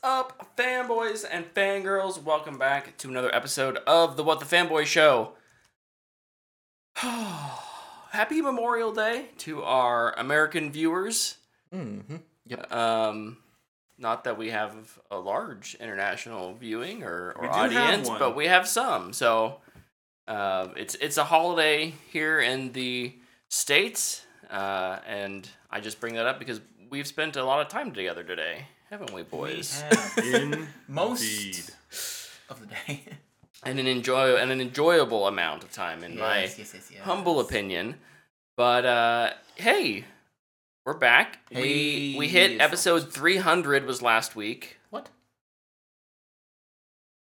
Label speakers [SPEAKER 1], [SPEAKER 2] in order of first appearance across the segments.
[SPEAKER 1] What's up, fanboys and fangirls? Welcome back to another episode of the What the Fanboy Show. Happy Memorial Day to our American viewers.
[SPEAKER 2] Mm-hmm. Yep.
[SPEAKER 1] Um, not that we have a large international viewing or, or audience, but we have some. So uh, it's it's a holiday here in the states, uh, and I just bring that up because we've spent a lot of time together today, haven't we, boys?
[SPEAKER 3] in
[SPEAKER 2] Most of the day.
[SPEAKER 1] and an enjoy and an enjoyable amount of time, in my
[SPEAKER 2] yes, yes, yes, yes.
[SPEAKER 1] humble opinion. But uh, hey, we're back. we we hit episode three hundred was last week.
[SPEAKER 2] What?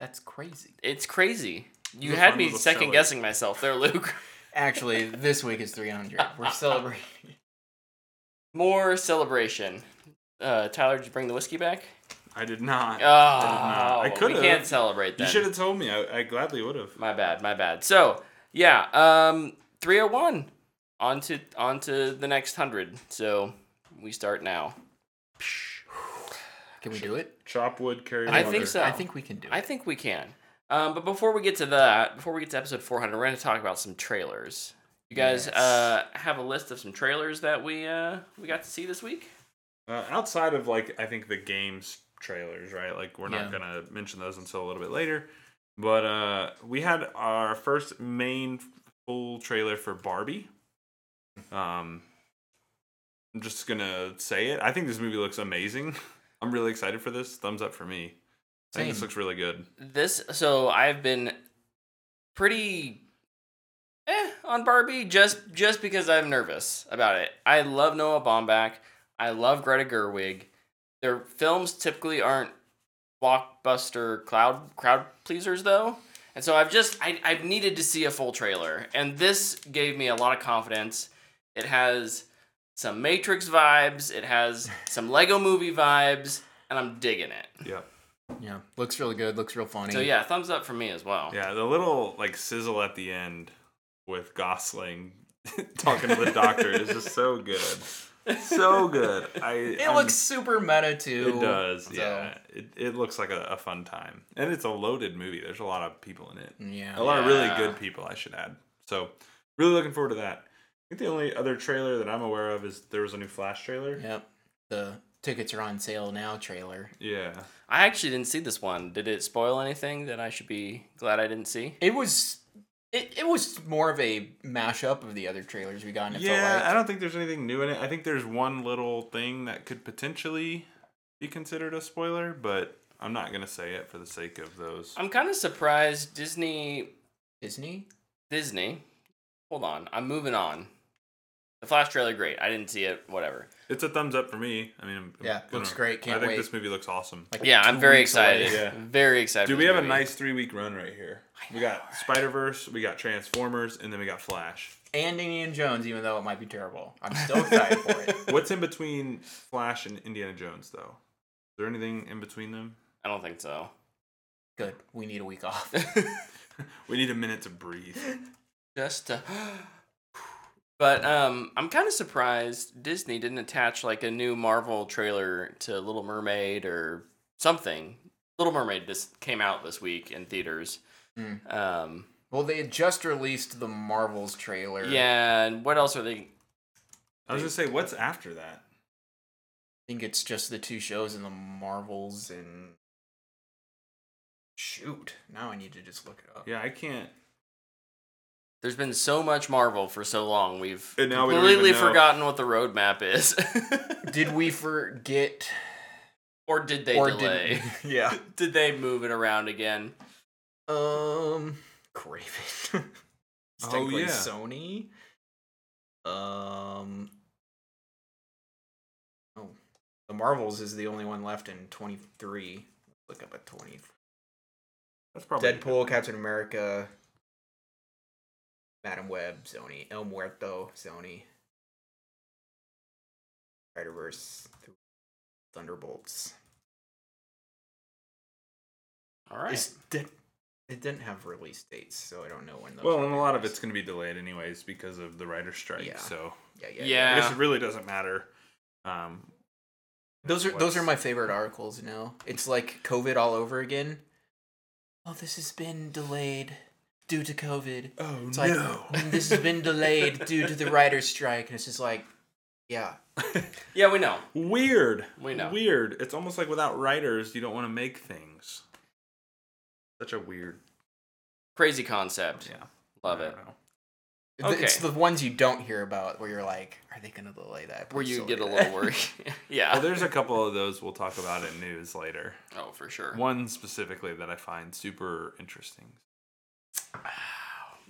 [SPEAKER 2] That's crazy.
[SPEAKER 1] It's crazy. You
[SPEAKER 3] The
[SPEAKER 1] had me second
[SPEAKER 3] silly.
[SPEAKER 1] guessing myself there, Luke.
[SPEAKER 2] Actually, this week is 300. We're celebrating.
[SPEAKER 1] More celebration. Uh, Tyler, did you bring the whiskey back?
[SPEAKER 3] I did not.
[SPEAKER 1] Oh,
[SPEAKER 3] I
[SPEAKER 1] we
[SPEAKER 3] could've.
[SPEAKER 1] can't celebrate
[SPEAKER 3] that.
[SPEAKER 1] you
[SPEAKER 3] should have told me. I, I gladly would have.
[SPEAKER 1] My bad, my bad. So yeah, um, three hundred one. On to on to the next hundred. So we start now.
[SPEAKER 2] Can we do it?
[SPEAKER 3] Chop wood, carry
[SPEAKER 1] I
[SPEAKER 3] water.
[SPEAKER 1] think so.
[SPEAKER 2] I think we can do it.
[SPEAKER 1] I think we can. Um, but before we get to that, before we get to episode 400, we're going to talk about some trailers. You guys
[SPEAKER 2] Yes.
[SPEAKER 1] uh, have a list of some trailers that we uh, we got to see this week?
[SPEAKER 3] Uh, outside of like I think the games trailers, right? Like we're not
[SPEAKER 2] Yeah.
[SPEAKER 3] gonna mention those until a little bit later. But uh, we had our first main full trailer for Barbie. Um, I'm just gonna say it. I think this movie looks amazing. I'm really excited for this. Thumbs up for me. I think this looks really good.
[SPEAKER 1] This so I've been pretty eh on Barbie just just because I'm nervous about it. I love Noah Baumbach. I love Greta Gerwig. Their films typically aren't blockbuster cloud crowd pleasers though. And so I've just I, I've needed to see a full trailer. And this gave me a lot of confidence. It has some Matrix vibes, it has some Lego movie vibes, and I'm digging it.
[SPEAKER 3] Yeah.
[SPEAKER 2] Yeah. Looks really good. Looks real funny.
[SPEAKER 1] So yeah, thumbs up for me as well.
[SPEAKER 3] Yeah, the little like sizzle at the end with Gosling talking to the doctor is just so good. So good. I
[SPEAKER 2] It
[SPEAKER 3] I'm-
[SPEAKER 2] looks super meta too.
[SPEAKER 3] it does,
[SPEAKER 2] so-
[SPEAKER 3] yeah. It, it looks like a, a fun time. And it's a loaded movie. There's a lot of people in it.
[SPEAKER 2] Yeah.
[SPEAKER 3] A lot of really good people, I should add. So really looking forward to that. I think the only other trailer that I'm aware of is there was a new Flash trailer.
[SPEAKER 2] Yep. The tickets are on sale now trailer.
[SPEAKER 3] Yeah.
[SPEAKER 1] I actually didn't see this one. Did it spoil anything that I should be glad I didn't see?
[SPEAKER 2] It was it, it was more of a mashup of the other trailers we got and
[SPEAKER 3] Yeah,
[SPEAKER 2] like.
[SPEAKER 3] I don't think there's anything new in it. I think there's one little thing that could potentially be considered a spoiler, but I'm not gonna say it for the sake of those.
[SPEAKER 1] I'm kind of surprised Disney
[SPEAKER 2] Disney?
[SPEAKER 1] Disney. Hold on, I'm moving on. The Flash trailer, great. I didn't see it. Whatever.
[SPEAKER 3] It's a thumbs up for me. I mean, I'm
[SPEAKER 2] Yeah,
[SPEAKER 3] gonna-
[SPEAKER 2] looks great, can't
[SPEAKER 3] I think
[SPEAKER 2] wait.
[SPEAKER 3] this movie looks awesome.
[SPEAKER 2] Like
[SPEAKER 1] Yeah, I'm very excited.
[SPEAKER 3] Yeah.
[SPEAKER 1] Very excited.
[SPEAKER 3] Dude,
[SPEAKER 1] for
[SPEAKER 3] we
[SPEAKER 1] this
[SPEAKER 3] have a nice three week run right here. We got Spider Verse, we got Transformers, and then we got Flash.
[SPEAKER 2] And Indiana Jones, even though it might be terrible. I'm still excited for it.
[SPEAKER 3] What's in between Flash and Indiana Jones, though? Is there anything in between them?
[SPEAKER 1] I don't think so.
[SPEAKER 2] Good. We need a week off.
[SPEAKER 3] We need a minute to breathe.
[SPEAKER 1] Just to. But um, I'm kind of surprised Disney didn't attach like a new Marvel trailer to Little Mermaid or something. Little Mermaid just came out this week in theaters.
[SPEAKER 2] Hmm.
[SPEAKER 1] Um,
[SPEAKER 2] Well, they had just released the Marvels trailer.
[SPEAKER 1] yeah, and what else are they?
[SPEAKER 3] I was gonna say, what's after that?
[SPEAKER 2] I think it's just the two shows and the Marvels and. Shoot. Now I need to just look it up.
[SPEAKER 3] Yeah, I can't.
[SPEAKER 1] There's been so much Marvel for so long. We've
[SPEAKER 3] And now we
[SPEAKER 1] completely
[SPEAKER 3] even
[SPEAKER 1] forgotten what the roadmap is.
[SPEAKER 2] Did we forget?
[SPEAKER 1] or did they
[SPEAKER 2] or
[SPEAKER 1] delay?
[SPEAKER 2] did Yeah.
[SPEAKER 1] did they move it around again?
[SPEAKER 2] Um. Kraven. it's
[SPEAKER 3] Oh, yeah.
[SPEAKER 2] Sony. Um. Oh, the Marvels is the only one left in twenty three. Look up at twenty.
[SPEAKER 3] That's probably
[SPEAKER 2] Deadpool, Captain America, Madame Web, Sony, El Muerto, Sony, Spider Verse, Thunderbolts.
[SPEAKER 1] All right.
[SPEAKER 2] It's di- it didn't have release dates, so I don't know when those.
[SPEAKER 3] Well, and a lot of it's gonna be delayed anyways because of the writer's strike.
[SPEAKER 2] Yeah.
[SPEAKER 3] So
[SPEAKER 2] yeah, yeah,
[SPEAKER 1] Yeah.
[SPEAKER 3] I guess it really doesn't matter. Um,
[SPEAKER 2] Those are those are my favorite articles You know, It's like COVID all over again. Oh, this has been delayed due to COVID.
[SPEAKER 3] Oh
[SPEAKER 2] It's like this has been delayed due to the writer's strike, and it's just like, yeah,
[SPEAKER 1] Yeah, we know.
[SPEAKER 3] Weird.
[SPEAKER 1] We know.
[SPEAKER 3] Weird. It's almost like without writers, you don't want to make things. Such a weird.
[SPEAKER 1] Crazy concept.
[SPEAKER 3] Yeah.
[SPEAKER 1] Love
[SPEAKER 3] I
[SPEAKER 1] it.
[SPEAKER 3] don't know.
[SPEAKER 2] Th- it's the ones you don't hear about where you're like, are they gonna delay that?
[SPEAKER 1] Where you get a little
[SPEAKER 2] that?
[SPEAKER 1] worried. yeah.
[SPEAKER 3] Well, there's a couple of those we'll talk about in news later.
[SPEAKER 1] oh, for sure.
[SPEAKER 3] One specifically that I find super interesting.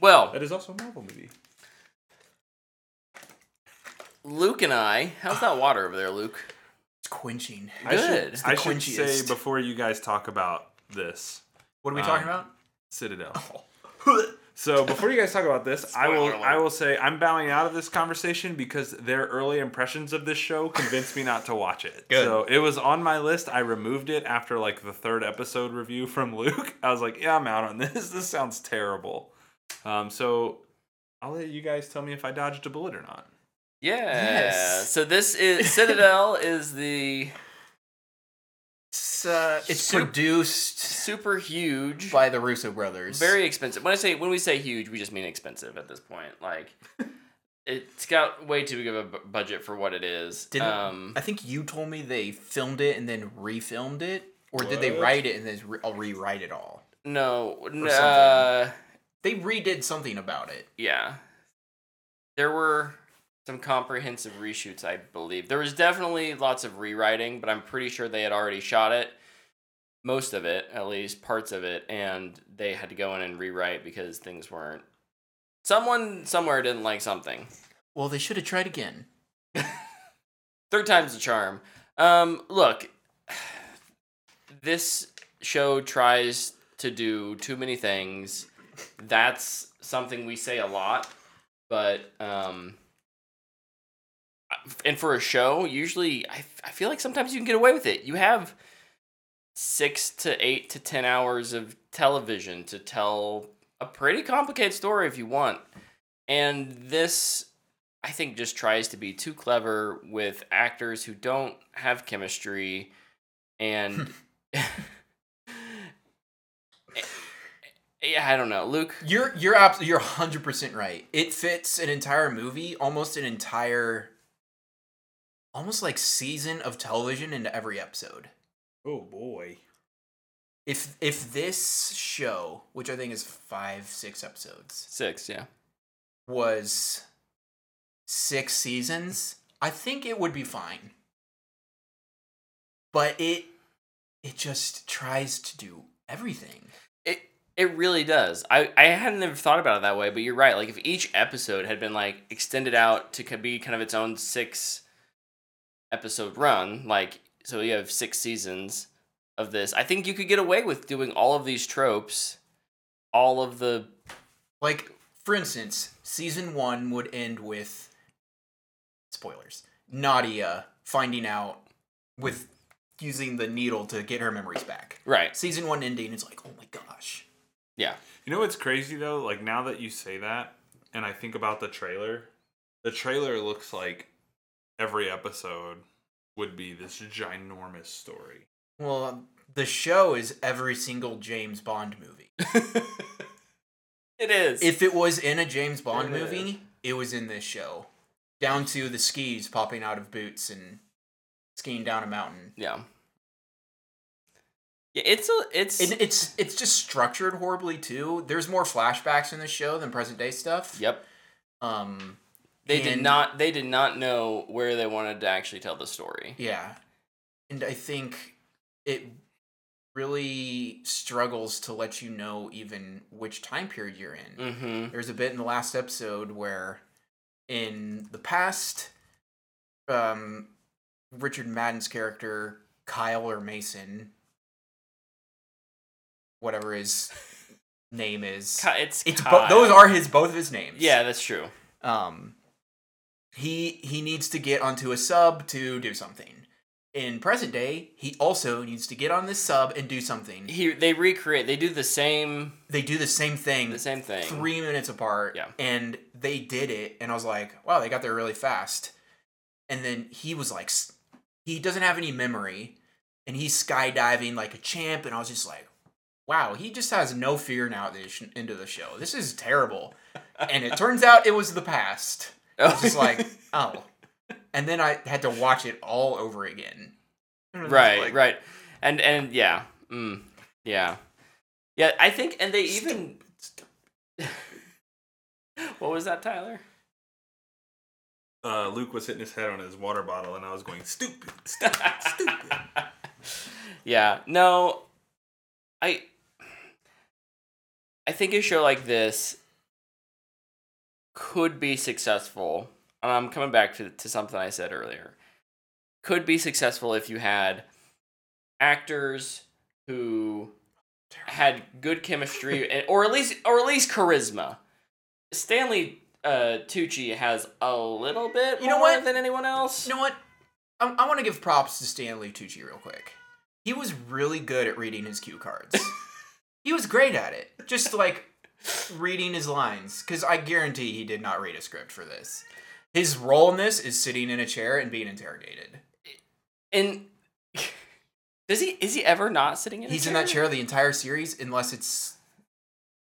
[SPEAKER 1] Well,
[SPEAKER 3] That is also a Marvel movie.
[SPEAKER 1] Luke and I, how's that water over there, Luke?
[SPEAKER 2] It's quenching.
[SPEAKER 3] I should,
[SPEAKER 1] Good.
[SPEAKER 2] the
[SPEAKER 3] I should say before you guys talk about this,
[SPEAKER 2] What are we
[SPEAKER 3] Um,
[SPEAKER 2] talking about?
[SPEAKER 3] Citadel. So before you guys talk about this, I will
[SPEAKER 1] alert.
[SPEAKER 3] I will say I'm bowing out of this conversation because their early impressions of this show convinced me not to watch it.
[SPEAKER 2] Good.
[SPEAKER 3] So it was on my list. I removed it after like the third episode review from Luke. I was like, yeah, I'm out on this. This sounds terrible. Um, so I'll let you guys tell me if I dodged a bullet or not.
[SPEAKER 1] Yeah.
[SPEAKER 2] Yes.
[SPEAKER 1] So this is Citadel is the
[SPEAKER 2] It's uh, it's
[SPEAKER 1] Sup-
[SPEAKER 2] produced
[SPEAKER 1] super huge,
[SPEAKER 2] by the Russo brothers.
[SPEAKER 1] very expensive. When I say when we say huge, we just mean expensive at this point. Like it's got way too big of a budget for what it is.
[SPEAKER 2] Didn't-
[SPEAKER 1] um,
[SPEAKER 2] I think you told me they filmed it and then refilmed it, or did they write it and then re- I'll rewrite it all?
[SPEAKER 1] no, n- uh,
[SPEAKER 2] They redid something about it.
[SPEAKER 1] yeah. There were some comprehensive reshoots, I believe. There was definitely lots of rewriting, but I'm pretty sure they had already shot it. Most of it, at least parts of it, and they had to go in and rewrite because things weren't. Someone somewhere didn't like something.
[SPEAKER 2] Well, they should have tried again.
[SPEAKER 1] Third time's the charm. Um, look, this show tries to do too many things. That's something we say a lot, but um, and for a show, usually I, I feel like sometimes you can get away with it. You have six to eight to ten hours of television to tell a pretty complicated story if you want, and this I think just tries to be too clever with actors who don't have chemistry and yeah, I don't know. Luke,
[SPEAKER 2] You're you're abs- you're hundred percent right. It fits an entire movie, almost an entire, almost like season of television into every episode.
[SPEAKER 3] Oh boy.
[SPEAKER 2] If if this show, which I think is five six episodes,
[SPEAKER 1] 6, yeah.
[SPEAKER 2] was six seasons, I think it would be fine. But it it just tries to do everything.
[SPEAKER 1] It it really does. I I hadn't ever thought about it that way, but you're right. Like if each episode had been like extended out to be kind of its own 6 episode run, like so you have 6 seasons of this. I think you could get away with doing all of these tropes, all of the
[SPEAKER 2] Like, for instance, season one would end with spoilers. Nadia finding out with using the needle to get her memories back.
[SPEAKER 1] right.
[SPEAKER 2] Season one ending is like, oh my gosh.
[SPEAKER 1] Yeah.
[SPEAKER 3] You know what's crazy though? Like now that you say that, and I think about the trailer, the trailer looks like every episode would be this ginormous story.
[SPEAKER 2] Well, the show is every single James Bond movie.
[SPEAKER 1] It is.
[SPEAKER 2] If it was in a James Bond
[SPEAKER 1] It
[SPEAKER 2] movie, it was in this show. Down to the skis popping out of boots and skiing down a mountain.
[SPEAKER 1] yeah. Yeah, it's a it's
[SPEAKER 2] And it's it's just structured horribly too. There's more flashbacks in the show than present day stuff.
[SPEAKER 1] yep.
[SPEAKER 2] Um
[SPEAKER 1] They did not they did not know where they wanted to actually tell the story.
[SPEAKER 2] Yeah. And I think it really struggles to let you know even which time period you're in.
[SPEAKER 1] Mm-hmm.
[SPEAKER 2] There's a bit in the last episode where in the past um Richard Madden's character Kyle or Mason whatever his name is
[SPEAKER 1] It's
[SPEAKER 2] it's bo- those are his both of his names.
[SPEAKER 1] Yeah, that's true.
[SPEAKER 2] um he he needs to get onto a sub to do something in present day he also needs to get on this sub and do something
[SPEAKER 1] He they recreate they do the same
[SPEAKER 2] they do the same thing
[SPEAKER 1] the same thing.
[SPEAKER 2] three minutes apart
[SPEAKER 1] Yeah.
[SPEAKER 2] and they did it and i was like wow they got there really fast and then he was like he doesn't have any memory, and he's skydiving like a champ, and I was just like, wow, he just has no fear now at the sh- end of the show. This is terrible. And it turns out it was the past. I was just like, oh. And then I had to watch it all over again. And I was
[SPEAKER 1] right,
[SPEAKER 2] like,
[SPEAKER 1] right, and and yeah, mm, yeah, yeah. I think, and they even. what was that, Tyler?
[SPEAKER 3] Uh, Luke was hitting his head on his water bottle, and I was going stupid, stupid, stupid.
[SPEAKER 1] yeah, no, I. I think a show like this could be successful. And I'm coming back to, to something I said earlier. Could be successful if you had actors who had good chemistry and, or at least or at least charisma. Stanley uh, Tucci has a little bit
[SPEAKER 2] You know what?
[SPEAKER 1] than anyone else.
[SPEAKER 2] You know what? I, I want to give props to Stanley Tucci real quick. He was really good at reading his cue cards. he was great at it. Just like reading his lines. Because I guarantee he did not read a script for this. His role in this is sitting in a chair and being interrogated.
[SPEAKER 1] And does he is he ever not sitting in? a
[SPEAKER 2] He's in that chair the entire series, unless it's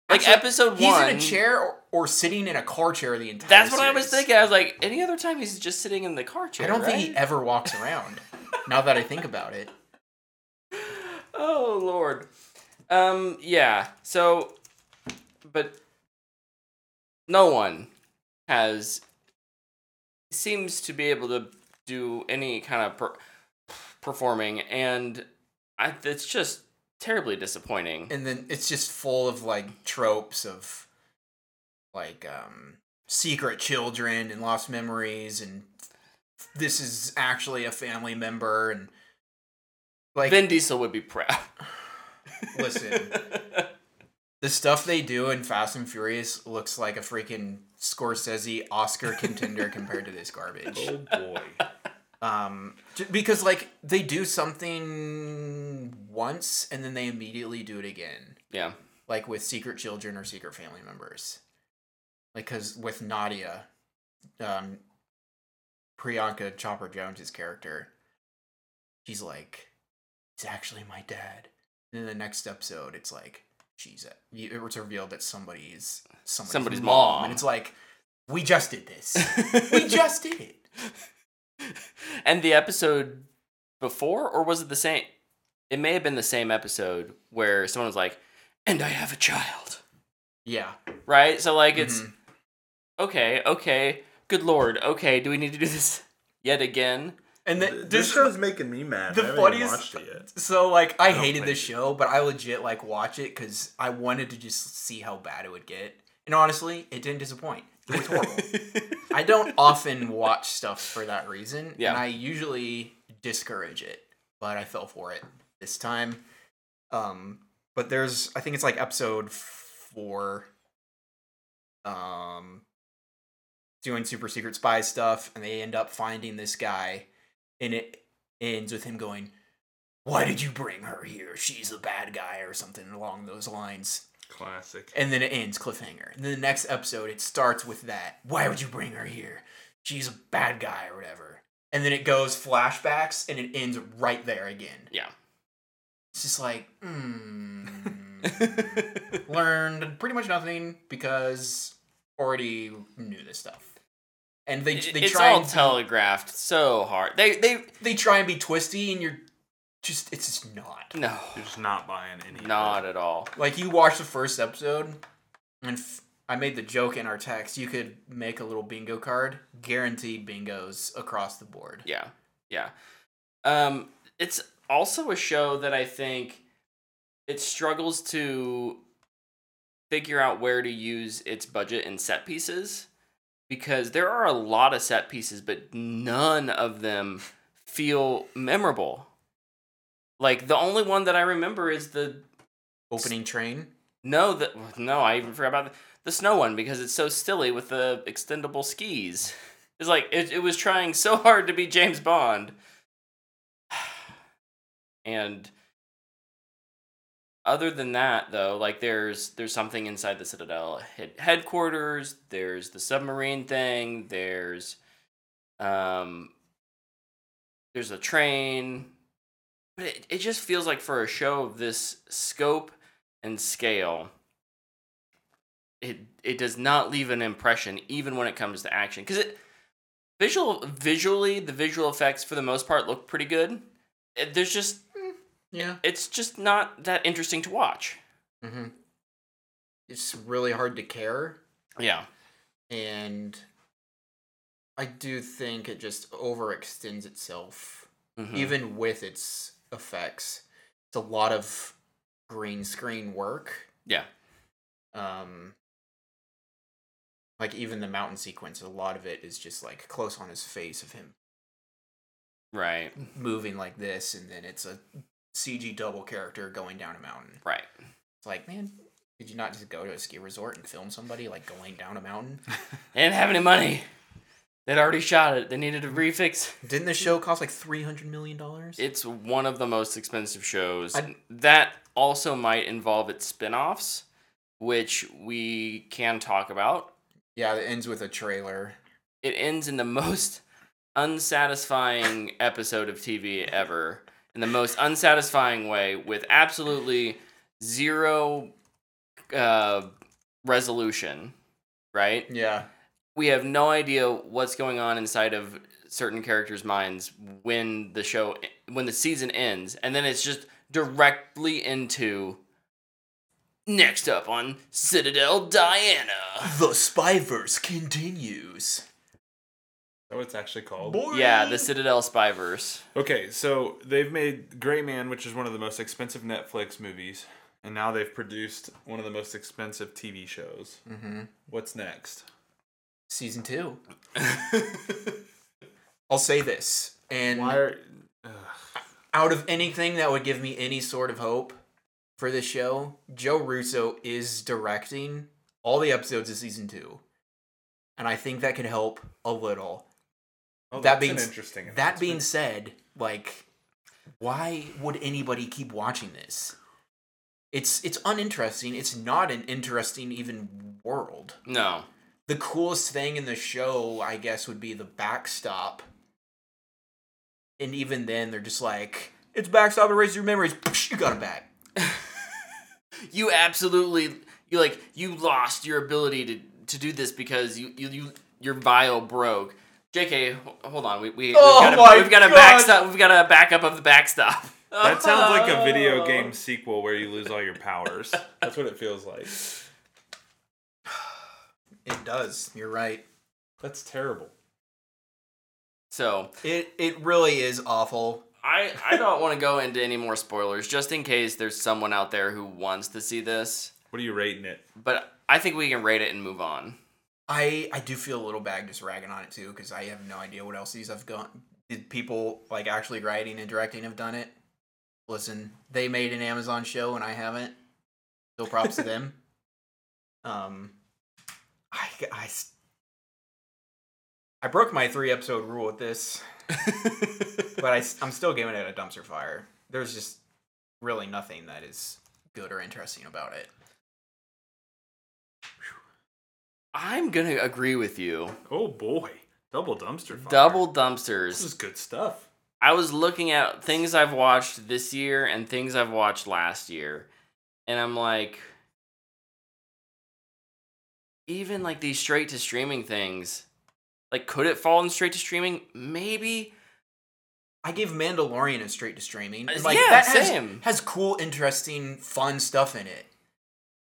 [SPEAKER 1] Like
[SPEAKER 2] Actually,
[SPEAKER 1] episode
[SPEAKER 2] he's
[SPEAKER 1] one.
[SPEAKER 2] He's in a chair or, or sitting in a car chair the entire.
[SPEAKER 1] That's what I was thinking. I was like, any other time he's just sitting in the car chair.
[SPEAKER 2] I don't think he ever walks around. now that I think about it,
[SPEAKER 1] Oh lord. Um. Yeah. So, but no one has seems to be able to do any kind of per- performing, and I, it's just terribly disappointing.
[SPEAKER 2] and then it's just full of like tropes of like um secret children and lost memories and this is actually a family member and like
[SPEAKER 1] Vin Diesel would be proud.
[SPEAKER 2] Listen. the stuff they do in Fast and Furious looks like a freaking Scorsese Oscar contender compared to this garbage.
[SPEAKER 3] Oh boy.
[SPEAKER 2] Um, because like they do something once and then they immediately do it again.
[SPEAKER 1] yeah.
[SPEAKER 2] like with secret children or secret family members. Like, because with Nadia, um, Priyanka Chopra Jonas's character, she's like, "It's actually my dad." And in the next episode, it's like she's it was revealed that somebody's somebody's,
[SPEAKER 1] Somebody's
[SPEAKER 2] mom,
[SPEAKER 1] mom.
[SPEAKER 2] and it's like, we just did this. we just did it.
[SPEAKER 1] and the episode before, or was it the same? It may have been the same episode where someone was like, "And I have a child,"
[SPEAKER 2] Yeah.
[SPEAKER 1] right? So like, it's
[SPEAKER 2] Mhm.
[SPEAKER 1] okay, okay, good lord, okay. Do we need to do this yet again?
[SPEAKER 2] And
[SPEAKER 3] Th-
[SPEAKER 2] then
[SPEAKER 3] this show's making me mad.
[SPEAKER 2] the
[SPEAKER 3] I haven't even
[SPEAKER 2] funniest-
[SPEAKER 3] watched it yet.
[SPEAKER 2] So like I
[SPEAKER 3] don't
[SPEAKER 2] hated
[SPEAKER 3] like
[SPEAKER 2] this
[SPEAKER 3] it.
[SPEAKER 2] show, but I legit like watch it because I wanted to just see how bad it would get. And honestly, it didn't disappoint. It was horrible. I don't often watch stuff for that reason,
[SPEAKER 1] Yeah.
[SPEAKER 2] and I usually discourage it. But I fell for it this time. Um, but there's I think it's like episode four. Um, doing super secret spy stuff, and they end up finding this guy, and it ends with him going, "Why did you bring her here? She's a bad guy," or something along those lines.
[SPEAKER 3] Classic.
[SPEAKER 2] And then it ends cliffhanger. And then the next episode, it starts with that. Why would you bring her here? She's a bad guy or whatever. And then it goes flashbacks and it ends right there again.
[SPEAKER 1] Yeah.
[SPEAKER 2] It's just like, hmm. learned pretty much nothing because already knew this stuff. And they they
[SPEAKER 1] it's
[SPEAKER 2] try
[SPEAKER 1] all
[SPEAKER 2] and be-
[SPEAKER 1] telegraphed so hard. They they
[SPEAKER 2] they try and be twisty and you're just it's just not.
[SPEAKER 1] no,
[SPEAKER 3] You're just not buying any.
[SPEAKER 1] not at all.
[SPEAKER 2] Like you watch the first episode, and f- I made the joke in our text. You could make a little bingo card, guaranteed bingos across the board.
[SPEAKER 1] Yeah, yeah. Um, it's also a show that I think it struggles to figure out where to use its budget and set pieces because there are a lot of set pieces, but none of them feel memorable. Like the only one that I remember is the
[SPEAKER 2] Opening train.
[SPEAKER 1] no, the no, I even forgot about the, the snow one because it's so silly with the extendable skis. It's like it, it was trying so hard to be James Bond. And other than that though, like there's there's something inside the Citadel headquarters, there's the submarine thing, there's um there's a train. But it, it just feels like for a show of this scope and scale, it it does not leave an impression even when it comes to action because it visual visually the visual effects for the most part look pretty good. It, there's just
[SPEAKER 2] Yeah.
[SPEAKER 1] it's just not that interesting to watch.
[SPEAKER 2] Mm-hmm. It's really hard to care,
[SPEAKER 1] Yeah.
[SPEAKER 2] and I do think it just overextends itself,
[SPEAKER 1] Mhm.
[SPEAKER 2] even with its effects. It's a lot of green screen work.
[SPEAKER 1] Yeah.
[SPEAKER 2] Um, like even the mountain sequence, a lot of it is just like close on his face of him
[SPEAKER 1] Right.
[SPEAKER 2] moving like this, and then it's a CG double character going down a mountain.
[SPEAKER 1] Right.
[SPEAKER 2] It's like, man, did you not just go to a ski resort and film somebody like going down a mountain?
[SPEAKER 1] They didn't have any money. They'd already shot it. They needed to refix.
[SPEAKER 2] Didn't the show cost like three hundred million dollars?
[SPEAKER 1] It's one of the most expensive shows.
[SPEAKER 2] I'd-
[SPEAKER 1] that also might involve its spin-offs, which we can talk about.
[SPEAKER 2] Yeah, it ends with a trailer.
[SPEAKER 1] It ends in the most unsatisfying episode of TV ever. In the most unsatisfying way with absolutely zero uh, resolution, right?
[SPEAKER 2] Yeah,
[SPEAKER 1] we have no idea what's going on inside of certain characters' minds when the show when the season ends and then it's just directly into next up on Citadel Diana.
[SPEAKER 2] the Spyverse continues.
[SPEAKER 3] That what it's actually called?
[SPEAKER 1] Yeah, the Citadel Spyverse.
[SPEAKER 3] Okay, so they've made Gray Man, which is one of the most expensive Netflix movies, and now they've produced one of the most expensive TV shows.
[SPEAKER 2] Mm-hmm.
[SPEAKER 3] What's next?
[SPEAKER 2] Season two. I'll say this, and
[SPEAKER 3] Why are
[SPEAKER 2] out of anything that would give me any sort of hope for this show, Joe Russo is directing all the episodes of season two, and I think that could help a little.
[SPEAKER 3] Oh,
[SPEAKER 2] That
[SPEAKER 3] that's
[SPEAKER 2] being
[SPEAKER 3] an interesting.
[SPEAKER 2] That being said, like, why would anybody keep watching this? It's it's uninteresting. It's not an interesting even world.
[SPEAKER 1] No.
[SPEAKER 2] The coolest thing in the show, I guess, would be the backstop. And even then, they're just like, "It's backstop. Erase your memories. You got it back."
[SPEAKER 1] You absolutely you like you lost your ability to to do this because you you, you your vial broke. JK, hold on. We we
[SPEAKER 2] Oh
[SPEAKER 1] we've got a, we've got a backstop. We've got a backup of the backstop.
[SPEAKER 3] That sounds like a video oh. game sequel where you lose all your powers. That's what it feels like.
[SPEAKER 2] It does. You're right.
[SPEAKER 3] That's terrible.
[SPEAKER 1] So
[SPEAKER 2] It it really is awful.
[SPEAKER 1] I I don't want to go into any more spoilers, just in case there's someone out there who wants to see this.
[SPEAKER 3] What are you rating it?
[SPEAKER 1] But I think we can rate it and move on.
[SPEAKER 2] I I do feel a little bad just ragging on it too because I have no idea what else these have gone. Did people like actually writing and directing have done it? Listen, they made an Amazon show and I haven't. So props to them. Um, I I I broke my three episode rule with this, but I I am still giving it a dumpster fire. There's just really nothing that is good or interesting about it.
[SPEAKER 1] I'm gonna agree with you.
[SPEAKER 3] Oh boy, double dumpster fire.
[SPEAKER 1] Double dumpsters.
[SPEAKER 3] This is good stuff.
[SPEAKER 1] I was looking at things I've watched this year and things I've watched last year, and I'm like, even like these straight to streaming things, like could it fall in straight to streaming? Maybe.
[SPEAKER 2] I gave Mandalorian a straight to streaming. and, like
[SPEAKER 1] yeah,
[SPEAKER 2] that has,
[SPEAKER 1] same.
[SPEAKER 2] has cool, interesting, fun stuff in it.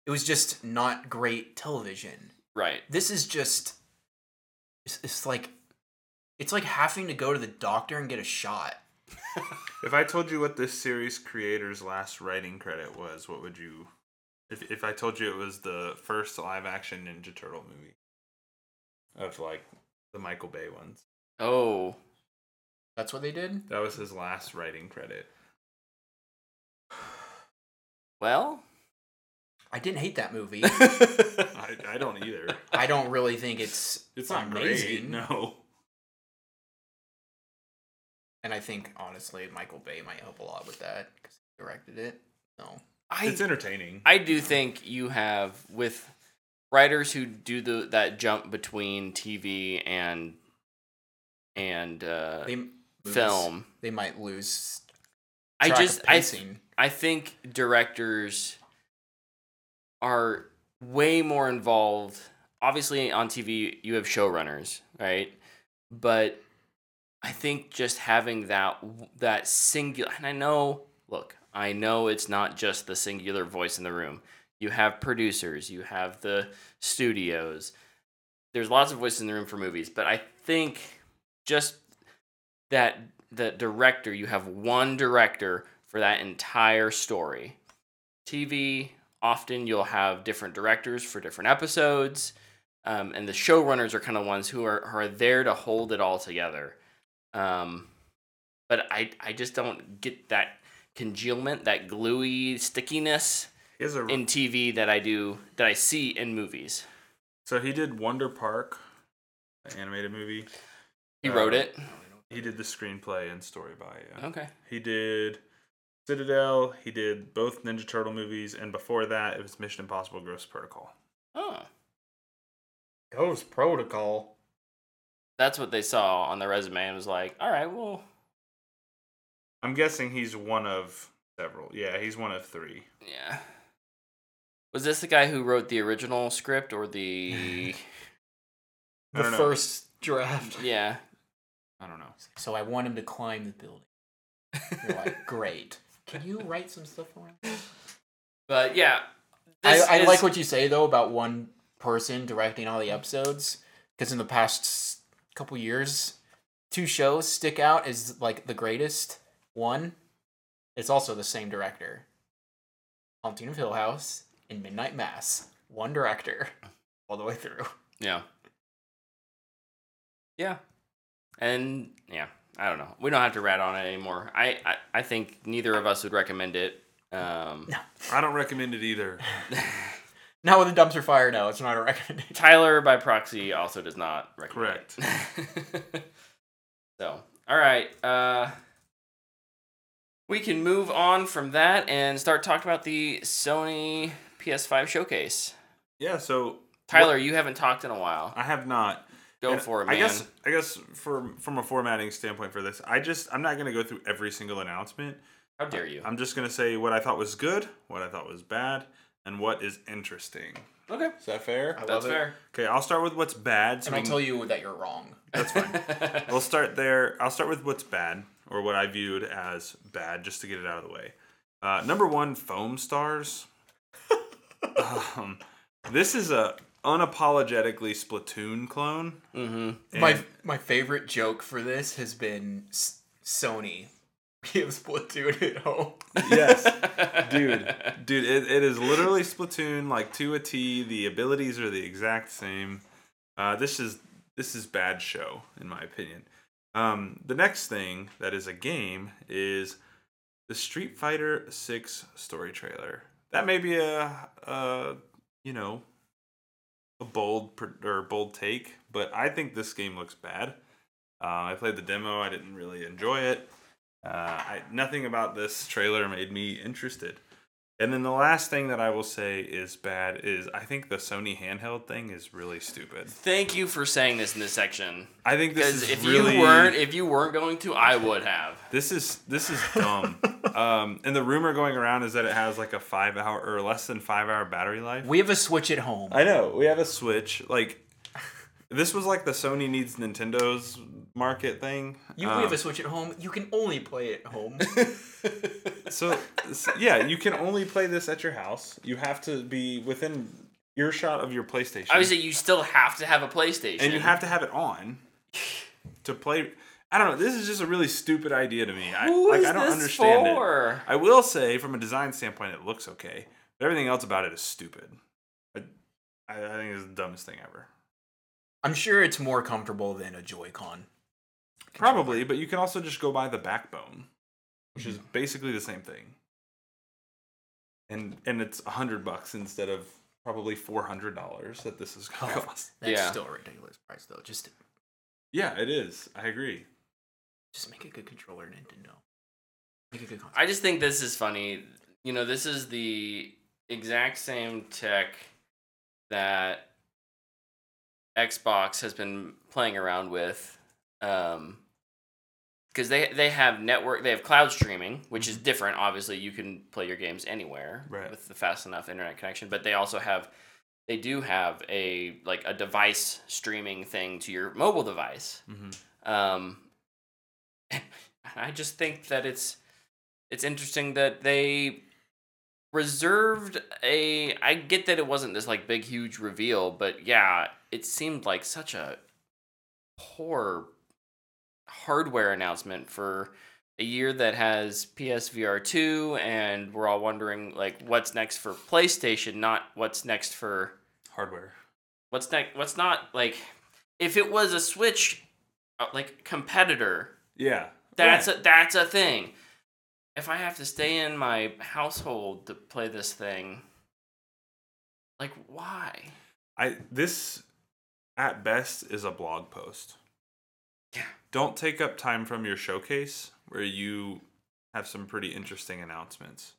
[SPEAKER 2] It was just not great television.
[SPEAKER 1] Right.
[SPEAKER 2] This is just it's, it's like it's like having to go to the doctor and get a shot.
[SPEAKER 3] If I told you what this series creator's last writing credit was, what would you? If if I told you it was the first live action Ninja Turtle movie, of like the Michael Bay ones,
[SPEAKER 1] Oh.
[SPEAKER 2] That's what they did?
[SPEAKER 3] that was his last writing credit.
[SPEAKER 1] Well.
[SPEAKER 2] I didn't hate that movie.
[SPEAKER 3] I, I don't either.
[SPEAKER 2] I don't really think it's
[SPEAKER 3] It's not
[SPEAKER 2] amazing.
[SPEAKER 3] great. No.
[SPEAKER 2] And I think honestly Michael Bay might help a lot with that because he directed it. No,
[SPEAKER 1] I
[SPEAKER 3] It's entertaining.
[SPEAKER 1] I do think you have with writers who do the that jump between TV and and uh,
[SPEAKER 2] they movies.
[SPEAKER 1] film.
[SPEAKER 2] They might lose.
[SPEAKER 1] I
[SPEAKER 2] track of
[SPEAKER 1] just I. I think directors are way more involved. Obviously, on TV, you have showrunners, right? But I think just having that that singular, and I know, look, I know it's not just the singular voice in the room. You have producers, you have the studios. There's lots of voices in the room for movies, but I think just that the director, you have one director for that entire story. TV, often you'll have different directors for different episodes, um, and the showrunners are kind of ones who are, who are there to hold it all together. Um, but I, I just don't get that congealment, that gluey stickiness
[SPEAKER 3] has a
[SPEAKER 1] in TV that I do that I see in movies.
[SPEAKER 3] so he did Wonder Park, the animated movie.
[SPEAKER 1] He
[SPEAKER 3] Uh,
[SPEAKER 1] wrote it.
[SPEAKER 3] He did the screenplay and story by it.
[SPEAKER 1] Okay.
[SPEAKER 3] He did Citadel. He did both Ninja Turtle movies, and before that, it was Mission Impossible: Ghost Protocol.
[SPEAKER 1] Oh,
[SPEAKER 2] Ghost Protocol.
[SPEAKER 1] that's what they saw on the resume and was like, all right, well,
[SPEAKER 3] I'm guessing he's one of several. Yeah, he's one of three.
[SPEAKER 1] yeah. Was this the guy who wrote the original script or the?
[SPEAKER 2] The
[SPEAKER 3] don't know.
[SPEAKER 2] first draft.
[SPEAKER 1] yeah.
[SPEAKER 3] I don't know.
[SPEAKER 2] So I want him to climb the building. You're like, great. Can you write some stuff for him?
[SPEAKER 1] But yeah,
[SPEAKER 2] I,
[SPEAKER 1] this
[SPEAKER 2] I
[SPEAKER 1] is-
[SPEAKER 2] like what you say though about one person directing all the episodes because in the past couple years, two shows stick out as like the greatest. One, it's also the same director. Haunting of Hill House and Midnight Mass. One director, all the way through.
[SPEAKER 1] Yeah. Yeah. And yeah, I don't know. We don't have to rat on it anymore. I I, I think neither of us would recommend it. Um,
[SPEAKER 2] No.
[SPEAKER 3] I don't recommend it either.
[SPEAKER 2] Not with a dumpster fire. No, it's not a recommendation.
[SPEAKER 1] Tyler by proxy also does not recommend
[SPEAKER 3] Correct.
[SPEAKER 1] it. so, all right. Uh, we can move on from that and start talking about the Sony PS5 showcase.
[SPEAKER 3] Yeah. So
[SPEAKER 1] Tyler, you haven't talked in a while.
[SPEAKER 3] I have not.
[SPEAKER 1] Go
[SPEAKER 3] And
[SPEAKER 1] for it, man.
[SPEAKER 3] I guess I guess for from a formatting standpoint for this, I just I'm not gonna go through every single announcement.
[SPEAKER 1] How dare you?
[SPEAKER 3] I'm just gonna say what I thought was good, what I thought was bad, and what is interesting.
[SPEAKER 1] Okay,
[SPEAKER 3] Is that fair?
[SPEAKER 2] I
[SPEAKER 1] that's
[SPEAKER 2] love it.
[SPEAKER 1] fair.
[SPEAKER 3] Okay, I'll start with what's bad. So
[SPEAKER 2] And I'll tell you that you're wrong.
[SPEAKER 3] That's fine. we'll start there. I'll start with what's bad, or what I viewed as bad, just to get it out of the way. Uh, number one, Foamstars. um, this is a unapologetically Splatoon clone.
[SPEAKER 1] mm-hmm.
[SPEAKER 2] My my favorite joke for this has been S- Sony. We have Splatoon at home.
[SPEAKER 3] yes, dude, dude, it, it is literally Splatoon like to a T. The abilities are the exact same. Uh, this is this is bad show in my opinion. Um, the next thing that is a game is the Street Fighter Six story trailer. That may be a, a you know a bold or bold take, but I think this game looks bad. Uh, I played the demo. I didn't really enjoy it. Uh, I, nothing about this trailer made me interested. And then the last thing that I will say is bad is I think the Sony handheld thing is really stupid.
[SPEAKER 1] Thank you for saying this in this section.
[SPEAKER 3] I think this is
[SPEAKER 1] if
[SPEAKER 3] really
[SPEAKER 1] you weren't, if you weren't going to, I would have.
[SPEAKER 3] this is this is dumb. um, and the rumor going around is that it has like a five hour or less than five hour battery life.
[SPEAKER 2] We have a Switch at home.
[SPEAKER 3] I know we have a Switch. Like this was like the Sony needs Nintendo's market thing.
[SPEAKER 2] You
[SPEAKER 3] Um,
[SPEAKER 2] have a Switch at home. You can only play it at home.
[SPEAKER 3] So, s- yeah, you can only play this at your house. You have to be within earshot of your PlayStation.
[SPEAKER 1] Obviously, you still have to have a PlayStation.
[SPEAKER 3] and you have to have it on to play. I don't know. This is just a really stupid idea to me. I
[SPEAKER 1] Who
[SPEAKER 3] like
[SPEAKER 1] is
[SPEAKER 3] I don't
[SPEAKER 1] this
[SPEAKER 3] understand
[SPEAKER 1] for?
[SPEAKER 3] it. I will say, from a design standpoint, it looks okay. But everything else about it is stupid. I, I I think it's the dumbest thing ever.
[SPEAKER 2] I'm sure it's more comfortable than a Joy-Con.
[SPEAKER 3] Probably, but you can also just go buy the backbone, which is
[SPEAKER 1] Mm-hmm.
[SPEAKER 3] basically the same thing. And and it's a hundred bucks instead of probably four hundred dollars that this is gonna
[SPEAKER 2] Oh.
[SPEAKER 3] cost.
[SPEAKER 2] That's
[SPEAKER 1] Yeah.
[SPEAKER 2] still a ridiculous price though. Just
[SPEAKER 3] Yeah, it is. I agree.
[SPEAKER 2] just make a good controller, Nintendo. Make a good console.
[SPEAKER 1] I just think this is funny. You know, this is the exact same tech that Xbox has been playing around with. Um, because they they have network they have cloud streaming which is different obviously you can play your games anywhere
[SPEAKER 3] Right.
[SPEAKER 1] with the fast enough internet connection but they also have they do have a like a device streaming thing to your mobile device
[SPEAKER 3] Mhm.
[SPEAKER 1] um i just think that it's it's interesting that they reserved a i get that it wasn't this like big huge reveal but yeah it seemed like such a poor hardware announcement for a year that has PSVR 2 and we're all wondering like what's next for PlayStation not what's next for
[SPEAKER 3] Hardware.
[SPEAKER 1] what's next what's not like if it was a Switch uh, like competitor
[SPEAKER 3] Yeah.
[SPEAKER 1] that's
[SPEAKER 3] Yeah.
[SPEAKER 1] a that's a thing if I have to stay in my household to play this thing like why
[SPEAKER 3] I this at best is a blog post.
[SPEAKER 1] Yeah.
[SPEAKER 3] Don't take up time from your showcase where you have some pretty interesting announcements.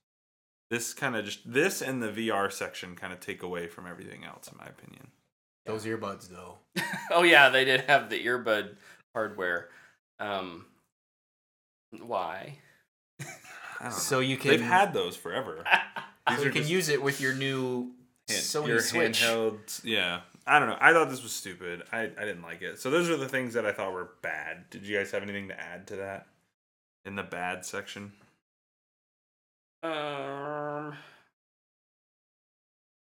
[SPEAKER 3] This kind of just this and the VR section kind of take away from everything else in my opinion.
[SPEAKER 2] Those earbuds, though.
[SPEAKER 1] oh yeah, they did have the earbud hardware. Um, why?
[SPEAKER 3] I know.
[SPEAKER 2] So you can
[SPEAKER 3] They've had those forever. These
[SPEAKER 2] so you can
[SPEAKER 3] just
[SPEAKER 2] use it with your new
[SPEAKER 3] hand-
[SPEAKER 2] Sony
[SPEAKER 3] your
[SPEAKER 2] Switch.
[SPEAKER 3] handheld. Yeah. I don't know. I thought this was stupid. I, I didn't like it. So those are the things that I thought were bad. Did you guys have anything to add to that in the bad section?
[SPEAKER 1] um,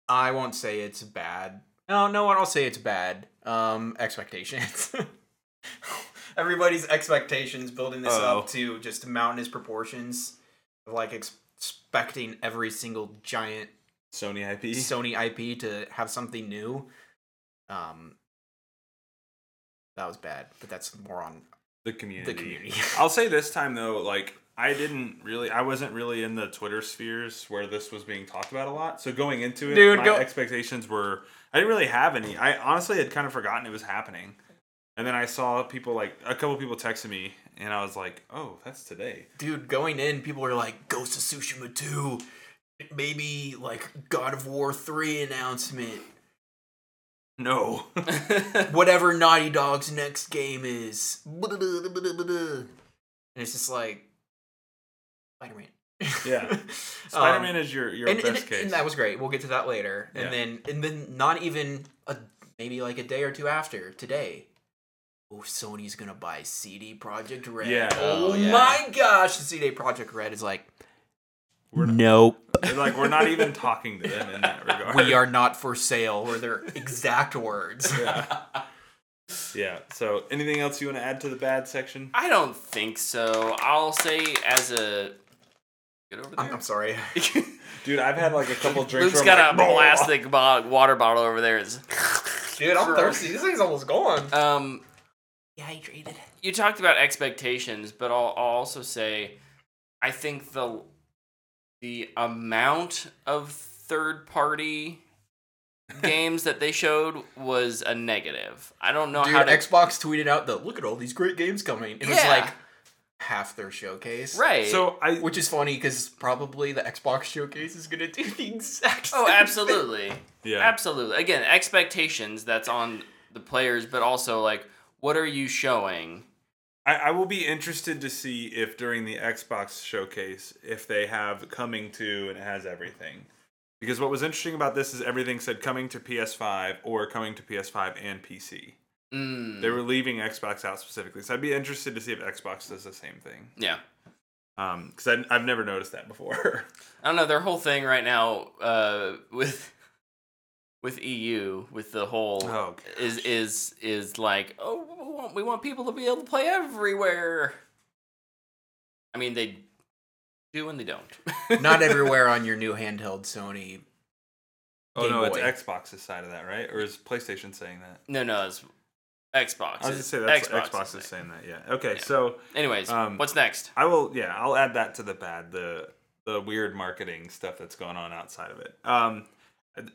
[SPEAKER 2] I won't say it's bad. No, no one. I'll say it's bad. Um, expectations. Everybody's expectations building this
[SPEAKER 3] Uh-oh.
[SPEAKER 2] up to just mountainous proportions of like ex- expecting every single giant
[SPEAKER 3] Sony IP.
[SPEAKER 2] Sony IP to have something new. Um, that was bad, but that's more on
[SPEAKER 3] the community.
[SPEAKER 2] the community.
[SPEAKER 3] I'll say this time though, like I didn't really, I wasn't really in the Twitter spheres where this was being talked about a lot. So going into it,
[SPEAKER 2] Dude,
[SPEAKER 3] my
[SPEAKER 2] go-
[SPEAKER 3] expectations were, I didn't really have any. I honestly had kind of forgotten it was happening, and then I saw people like a couple people texted me, and I was like, oh, that's today.
[SPEAKER 2] Dude, going in, people were like, Ghost of Tsushima 2, maybe like God of War 3 announcement,
[SPEAKER 3] No.
[SPEAKER 2] whatever Naughty Dog's next game is. And it's just like, Spider Man.
[SPEAKER 3] Yeah. Spider Man is your your
[SPEAKER 2] Um, and,
[SPEAKER 3] best
[SPEAKER 2] and,
[SPEAKER 3] case.
[SPEAKER 2] and that was great. We'll get to that later. And
[SPEAKER 3] Yeah.
[SPEAKER 2] then and then not even a maybe like a day or two after today. Oh, Sony's gonna buy CD Projekt Red.
[SPEAKER 3] Yeah.
[SPEAKER 2] Oh,
[SPEAKER 1] Oh, yeah.
[SPEAKER 2] my gosh, CD Projekt Red is like
[SPEAKER 3] We're not,
[SPEAKER 2] nope.
[SPEAKER 3] Like we're not even talking to them in that regard.
[SPEAKER 2] we are not for sale. Were their exact words.
[SPEAKER 3] Yeah. Yeah. So, anything else you want to add to the bad section?
[SPEAKER 1] I don't think so. I'll say as a get over
[SPEAKER 2] I'm,
[SPEAKER 1] there.
[SPEAKER 2] I'm sorry.
[SPEAKER 3] Dude, I've had like a couple drinks.
[SPEAKER 1] Luke's got
[SPEAKER 3] I'm
[SPEAKER 1] a
[SPEAKER 3] like,
[SPEAKER 1] plastic bo- water bottle over there. It's
[SPEAKER 2] Dude, I'm thirsty. This thing's almost gone.
[SPEAKER 1] um,
[SPEAKER 2] Dehydrated.
[SPEAKER 1] you talked about expectations, but I'll, I'll also say, I think the the amount of third party games that they showed was a negative. I don't know
[SPEAKER 2] Dude,
[SPEAKER 1] how to
[SPEAKER 2] Xbox tweeted out the look at all these great games coming. It was like half their showcase.
[SPEAKER 1] right.
[SPEAKER 3] So I
[SPEAKER 2] Which is funny because probably the Xbox showcase is gonna do the exact.
[SPEAKER 1] oh,
[SPEAKER 2] same
[SPEAKER 1] absolutely,
[SPEAKER 3] yeah.
[SPEAKER 1] absolutely. Again, expectations that's on the players, but also like, what are you showing?
[SPEAKER 3] I, I will be interested to see if during the Xbox showcase if they have coming to and it has everything. Because what was interesting about this is everything said coming to PS5 or coming to PS5 and PC.
[SPEAKER 1] Mm,
[SPEAKER 3] They were leaving Xbox out specifically, so I'd be interested to see if Xbox does the same thing.
[SPEAKER 1] yeah.
[SPEAKER 3] Um, because I've never noticed that before.
[SPEAKER 1] I don't know their whole thing right now uh, with with EU with the whole
[SPEAKER 3] Oh,
[SPEAKER 1] is is is like oh we want, we want people to be able to play everywhere. I mean they do and they don't.
[SPEAKER 2] Not everywhere on your new handheld Sony.
[SPEAKER 3] oh
[SPEAKER 2] Game
[SPEAKER 3] no,
[SPEAKER 2] Boy.
[SPEAKER 3] it's Xbox's side of that, right? Or is PlayStation saying that?
[SPEAKER 1] No, no, it's Xbox.
[SPEAKER 3] I was gonna
[SPEAKER 1] It's-
[SPEAKER 3] say that's
[SPEAKER 1] Xbox
[SPEAKER 3] Xbox,
[SPEAKER 1] is
[SPEAKER 3] is
[SPEAKER 1] saying.
[SPEAKER 3] saying that. Yeah. Okay,
[SPEAKER 1] Yeah.
[SPEAKER 3] so
[SPEAKER 1] Anyways,
[SPEAKER 3] Um,
[SPEAKER 1] what's next?
[SPEAKER 3] I will. Yeah, I'll add that to the bad. The the weird marketing stuff that's going on outside of it. Um,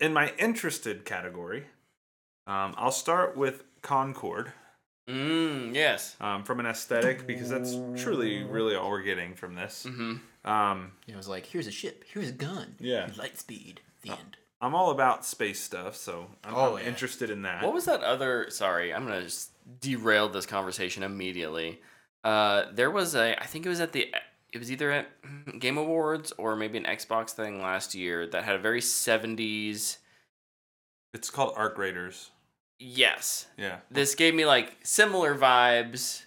[SPEAKER 3] in my interested category, um, I'll start with Concord.
[SPEAKER 1] Mm, yes.
[SPEAKER 3] Um, from an aesthetic, because that's truly really all we're getting from this.
[SPEAKER 1] Mm-hmm.
[SPEAKER 3] Um,
[SPEAKER 2] It was like, here's a ship, here's a gun,
[SPEAKER 3] Yeah.
[SPEAKER 2] light speed. The end.
[SPEAKER 3] I'm all about space stuff, so I'm,
[SPEAKER 2] Oh,
[SPEAKER 3] I'm
[SPEAKER 2] yeah.
[SPEAKER 3] interested in that.
[SPEAKER 1] What was that other? Sorry, I'm gonna just derail this conversation immediately. Uh, there was a, I think it was at the, it was either at Game Awards or maybe an Xbox thing last year that had a very 70s.
[SPEAKER 3] It's called Arc Raiders.
[SPEAKER 1] Yes.
[SPEAKER 3] Yeah.
[SPEAKER 1] This gave me like similar vibes,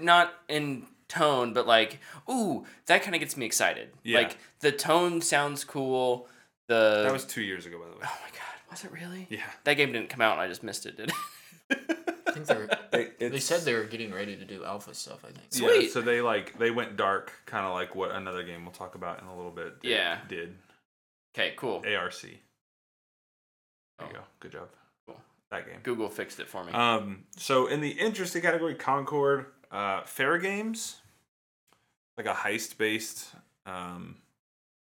[SPEAKER 1] not in tone, but like, ooh, that kind of gets me excited.
[SPEAKER 3] Yeah.
[SPEAKER 1] Like the tone sounds cool. The
[SPEAKER 3] That was two years ago, by the way.
[SPEAKER 1] oh my god, was it really?
[SPEAKER 3] Yeah.
[SPEAKER 1] That game didn't come out, and I just missed it. Did it?
[SPEAKER 2] I think they're.
[SPEAKER 3] They,
[SPEAKER 2] They said they were getting ready to do alpha stuff. I think.
[SPEAKER 3] Yeah,
[SPEAKER 1] Sweet.
[SPEAKER 3] so they like they went dark, kind of like what another game we'll talk about in a little bit. did-
[SPEAKER 1] Yeah.
[SPEAKER 3] Did
[SPEAKER 1] okay, cool.
[SPEAKER 3] ARC? There
[SPEAKER 1] Oh.
[SPEAKER 3] you go. Good job.
[SPEAKER 1] Cool.
[SPEAKER 3] That game.
[SPEAKER 1] Google fixed it for me.
[SPEAKER 3] Um, so in the interesting category, Concord, uh, Fairgames, like a heist-based um,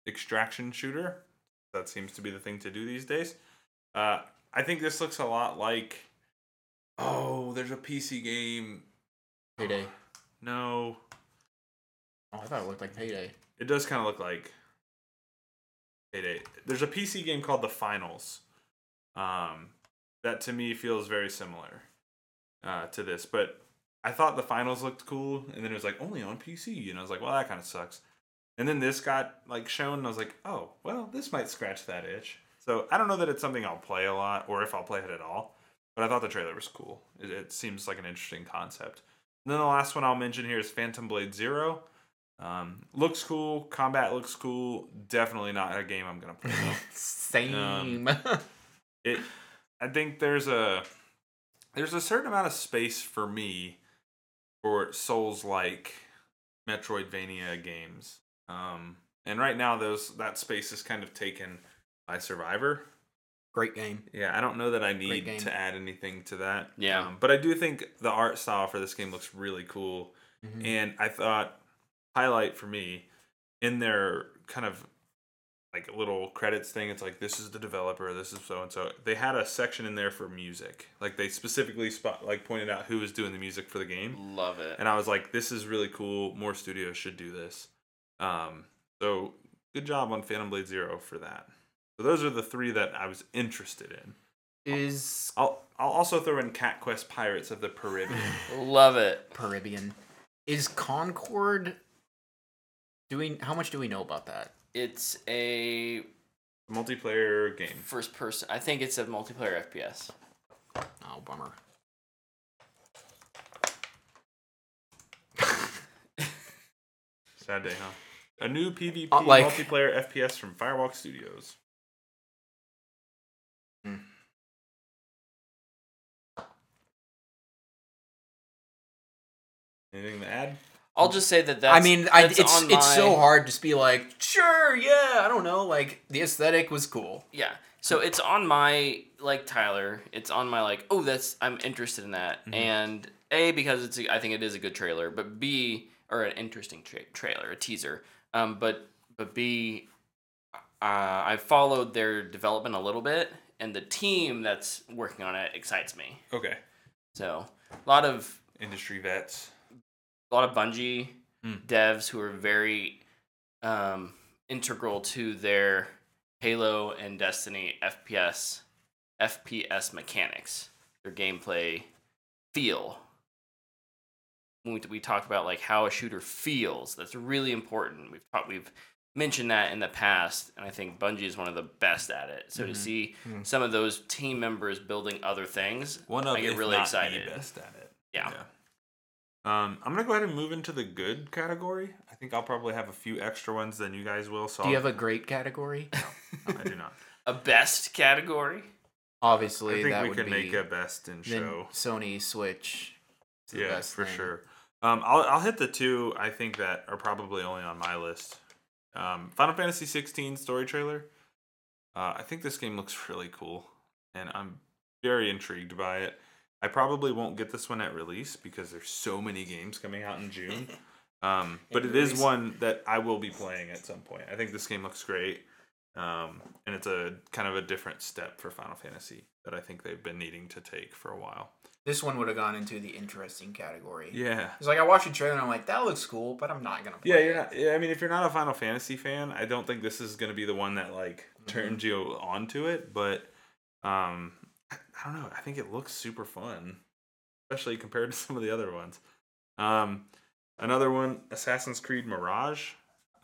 [SPEAKER 3] extraction shooter. That seems to be the thing to do these days. Uh, I think this looks a lot like. Oh, there's a PC game.
[SPEAKER 2] Payday.
[SPEAKER 3] No,
[SPEAKER 2] Oh, I thought it looked like Payday.
[SPEAKER 3] it does kind of look like. Payday. There's a PC game called The Finals. Um, that to me feels very similar uh, to this, but I thought the finals looked cool, and then it was like only on PC, and I was like, well, that kind of sucks. And then this got like shown, and I was like, oh, well, this might scratch that itch. So I don't know that it's something I'll play a lot, or if I'll play it at all. But I thought the trailer was cool. It, it seems like an interesting concept. And then the last one I'll mention here is Phantom Blade Zero. Um, looks cool. Combat looks cool. Definitely not a game I'm gonna play. though.
[SPEAKER 2] Same.
[SPEAKER 3] it i think there's a there's a certain amount of space for me for souls like metroidvania games um and right now those that space is kind of taken by survivor
[SPEAKER 2] Great game.
[SPEAKER 3] yeah i don't know that i need to add anything to that
[SPEAKER 1] Yeah.
[SPEAKER 3] um, but i do think the art style for this game looks really cool
[SPEAKER 2] Mhm.
[SPEAKER 3] and I thought highlight for me in their kind of like little credits thing, it's like this is the developer, this is so and so. They had a section in there for music. Like they specifically spot like pointed out who was doing the music for the game.
[SPEAKER 1] Love it.
[SPEAKER 3] And I was like, this is really cool. More studios should do this. Um, so good job on Phantom Blade Zero for that. So those are the three that I was interested in.
[SPEAKER 2] Is
[SPEAKER 3] I'll I'll also throw in Cat Quest Pirates of the Caribbean.
[SPEAKER 1] Love it.
[SPEAKER 2] Caribbean. Is Concord doing how much do we know about that?
[SPEAKER 1] It's a
[SPEAKER 3] multiplayer game.
[SPEAKER 1] first person. I think it's a multiplayer FPS.
[SPEAKER 2] Oh bummer.
[SPEAKER 3] Sad day, huh? A new PvP
[SPEAKER 2] Uh, like-
[SPEAKER 3] multiplayer FPS from Firewalk Studios.
[SPEAKER 2] Hmm.
[SPEAKER 3] Anything to add?
[SPEAKER 1] I'll just say that that's.
[SPEAKER 2] I mean, I,
[SPEAKER 1] that's
[SPEAKER 2] it's
[SPEAKER 1] on
[SPEAKER 2] it's so hard to just be like, sure, yeah, I don't know, like the aesthetic was cool.
[SPEAKER 1] Yeah. So it's on my like Tyler. It's on my like. Oh, that's I'm interested in that.
[SPEAKER 3] Mhm.
[SPEAKER 1] And a because it's I think it is a good trailer. But b or an interesting tra- trailer, a teaser. Um, but but b, uh, I followed their development a little bit, and the team that's working on it excites me.
[SPEAKER 3] Okay.
[SPEAKER 1] So a lot of
[SPEAKER 3] Industry vets.
[SPEAKER 1] a lot of Bungie
[SPEAKER 3] Hmm.
[SPEAKER 1] devs who are very um, integral to their Halo and Destiny FPS FPS mechanics, their gameplay feel. When we, we talk about like how a shooter feels, that's really important. We've talked, we've mentioned that in the past, and I think Bungie is one of the best at it. So to
[SPEAKER 2] Mhm.
[SPEAKER 1] see
[SPEAKER 2] Mhm.
[SPEAKER 1] some of those team members building other things,
[SPEAKER 3] One of
[SPEAKER 1] I get really
[SPEAKER 3] not
[SPEAKER 1] excited.
[SPEAKER 3] the best at it.
[SPEAKER 1] Yeah.
[SPEAKER 3] Um, I'm gonna go ahead and move into the good category. I think I'll probably have a few extra ones than you guys will. So
[SPEAKER 2] Do you
[SPEAKER 3] I'll-
[SPEAKER 2] have a great category?
[SPEAKER 3] no, I do not.
[SPEAKER 1] a best category.
[SPEAKER 2] Obviously,
[SPEAKER 3] I think
[SPEAKER 2] that
[SPEAKER 3] we
[SPEAKER 2] would
[SPEAKER 3] could
[SPEAKER 2] be
[SPEAKER 3] make a best in
[SPEAKER 2] then
[SPEAKER 3] show.
[SPEAKER 2] Sony Switch. is the
[SPEAKER 3] yeah,
[SPEAKER 2] best
[SPEAKER 3] for
[SPEAKER 2] thing.
[SPEAKER 3] sure. Um, I'll I'll hit the two I think that are probably only on my list. Um, Final Fantasy 16 story trailer. Uh, I think this game looks really cool, and I'm very intrigued by it. I probably won't get this one at release because there's so many games coming out in June. Um, but it is one that I will be playing at some point. I think this game looks great, um, and it's a kind of a different step for Final Fantasy that I think they've been needing to take for a while.
[SPEAKER 2] This one would have gone into the interesting category.
[SPEAKER 3] Yeah,
[SPEAKER 2] It's like I watched the trailer and I'm like, that looks cool, but I'm not gonna play
[SPEAKER 3] Yeah, you're not. Yeah, I mean, if you're not a Final Fantasy fan, I don't think this is going to be the one that like
[SPEAKER 2] Mm-hmm.
[SPEAKER 3] turns you onto it. But um, I, I don't know. I think it looks super fun, especially compared to some of the other ones. Um, Another one, Assassin's Creed Mirage.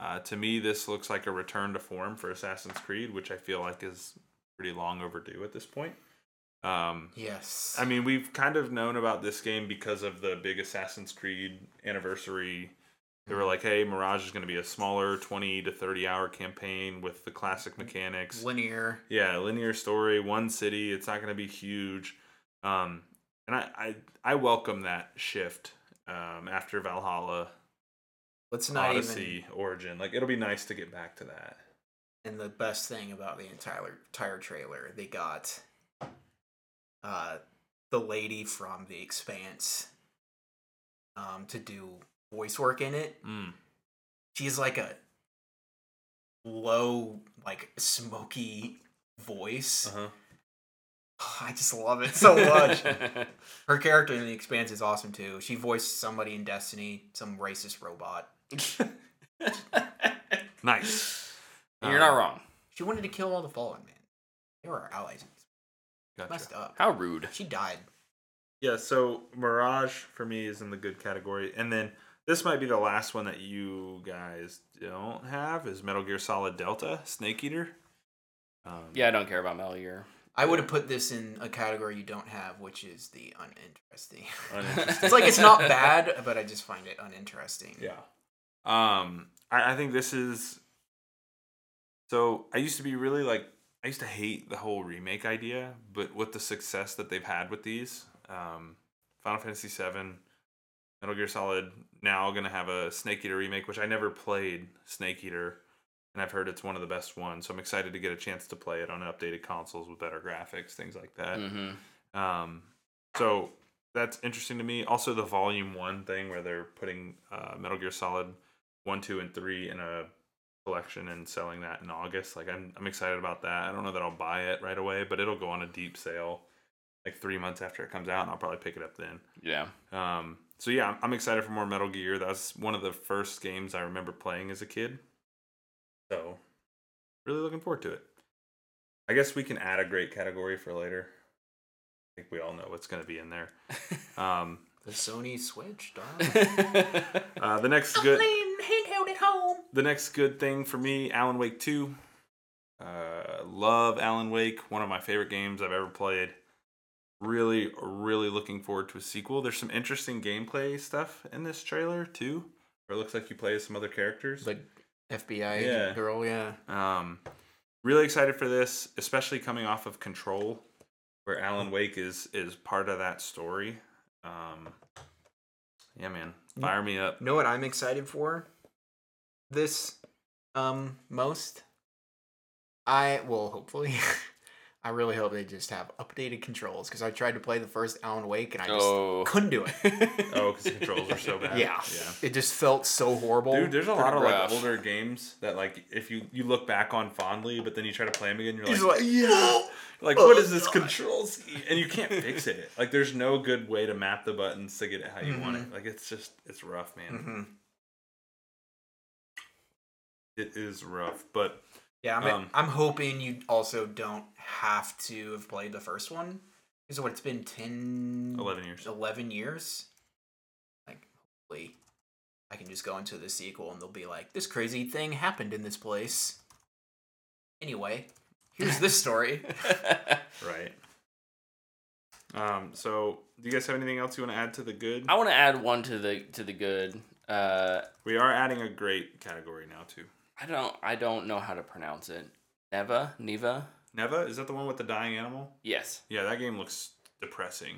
[SPEAKER 3] Uh, to me, this looks like a return to form for Assassin's Creed, which I feel like is pretty long overdue at this point. Um,
[SPEAKER 2] Yes.
[SPEAKER 3] I mean, we've kind of known about this game because of the big Assassin's Creed anniversary. They were like, hey, Mirage is going to be a smaller 20 to 30 hour campaign with the classic mechanics.
[SPEAKER 2] linear.
[SPEAKER 3] Yeah, linear story, one city. It's not going to be huge. Um, and I, I, I welcome that shift um, after Valhalla,
[SPEAKER 2] Let's not
[SPEAKER 3] Odyssey, Origin. Like, it'll be nice to get back to that.
[SPEAKER 2] And the best thing about the entire entire trailer, they got uh the lady from The Expanse um to do voice work in it.
[SPEAKER 3] Mm.
[SPEAKER 2] She's like a low, like smoky voice.
[SPEAKER 3] Uh-huh.
[SPEAKER 2] I just love it so much. Her character in The Expanse is awesome too. She voiced somebody in Destiny, some racist robot.
[SPEAKER 3] Nice.
[SPEAKER 1] You're not
[SPEAKER 3] Um,
[SPEAKER 1] wrong.
[SPEAKER 2] She wanted to kill all the fallen man. They were our allies.
[SPEAKER 3] Gotcha.
[SPEAKER 2] Messed up.
[SPEAKER 1] How rude.
[SPEAKER 2] She died.
[SPEAKER 3] Yeah, so Mirage for me is in the good category. And then this might be the last one that you guys don't have is Metal Gear Solid Delta, Snake Eater. Um,
[SPEAKER 1] Yeah, I don't care about Metal Gear.
[SPEAKER 2] I would have put this in a category you don't have, which is the uninteresting.
[SPEAKER 3] Uninteresting.
[SPEAKER 2] it's like it's not bad, but I just find it uninteresting.
[SPEAKER 3] Yeah. Um, I, I think this is. So I used to be really like I used to hate the whole remake idea, but with the success that they've had with these, um, Final Fantasy VII, Metal Gear Solid, now gonna have a Snake Eater remake, which I never played Snake Eater, and I've heard it's one of the best ones. So I'm excited to get a chance to play it on updated consoles with better graphics, things like that.
[SPEAKER 1] hmm
[SPEAKER 3] Um, so that's interesting to me. Also, the Volume One thing where they're putting uh, Metal Gear Solid One, Two, and Three in a collection and selling that in August. Like, I'm I'm excited about that. I don't know that I'll buy it right away, but it'll go on a deep sale like three months after it comes out, and I'll probably pick it up then.
[SPEAKER 1] Yeah.
[SPEAKER 3] Um, so yeah, I'm- I'm excited for more Metal Gear. That's one of the first games I remember playing as a kid. So, really looking forward to it. I guess we can add a great category for later. I think we all know what's going to be in there. Um,
[SPEAKER 2] The Sony Switch, dog.
[SPEAKER 3] uh, the next good,
[SPEAKER 2] Playing handheld at home.
[SPEAKER 3] the next good thing for me, Alan Wake Two. Uh, love Alan Wake, one of my favorite games I've ever played. Really, really looking forward to a sequel. There's some interesting gameplay stuff in this trailer too, where it looks like you play as some other characters.
[SPEAKER 2] like FBI
[SPEAKER 3] Yeah.
[SPEAKER 2] girl, yeah.
[SPEAKER 3] Um, really excited for this, especially coming off of Control, where Alan Wake is is part of that story. Um, yeah, man, fire me up.
[SPEAKER 2] You know what I'm excited for? This um most I well hopefully I really hope they just have updated controls because I tried to play the first Alan Wake and I just
[SPEAKER 1] oh.
[SPEAKER 2] couldn't do it.
[SPEAKER 3] Oh, because the controls are so bad.
[SPEAKER 2] Yeah.
[SPEAKER 3] yeah.
[SPEAKER 2] It just felt so horrible.
[SPEAKER 3] Dude, there's a
[SPEAKER 1] Pretty
[SPEAKER 3] lot of like older games that like if you you look back on fondly, but then you try to play them again, you're like,
[SPEAKER 2] like,
[SPEAKER 3] yeah, like
[SPEAKER 2] oh,
[SPEAKER 3] what is this
[SPEAKER 2] God."
[SPEAKER 3] control scheme? And you can't fix it. Like there's no good way to map the buttons to get it how you want
[SPEAKER 2] Mm-hmm.
[SPEAKER 3] it. Like it's just it's rough, man.
[SPEAKER 2] Mhm.
[SPEAKER 3] It is rough, but
[SPEAKER 2] Yeah, I'm,
[SPEAKER 3] Um,
[SPEAKER 2] I'm hoping you also don't have to have played the first one. Because what it's been 10
[SPEAKER 3] 11 years.
[SPEAKER 2] 11 years. Like hopefully I can just go into the sequel and they'll be like this crazy thing happened in this place. Anyway, here's this story.
[SPEAKER 3] right. Um. So, do you guys have anything else you want to add to the good?
[SPEAKER 1] I want to add one to the to the good. Uh,
[SPEAKER 3] We are adding a great category now too.
[SPEAKER 1] I don't I don't know how to pronounce it. Neva, Neva.
[SPEAKER 3] Neva is that the one with the dying animal?
[SPEAKER 1] Yes.
[SPEAKER 3] Yeah, that game looks depressing.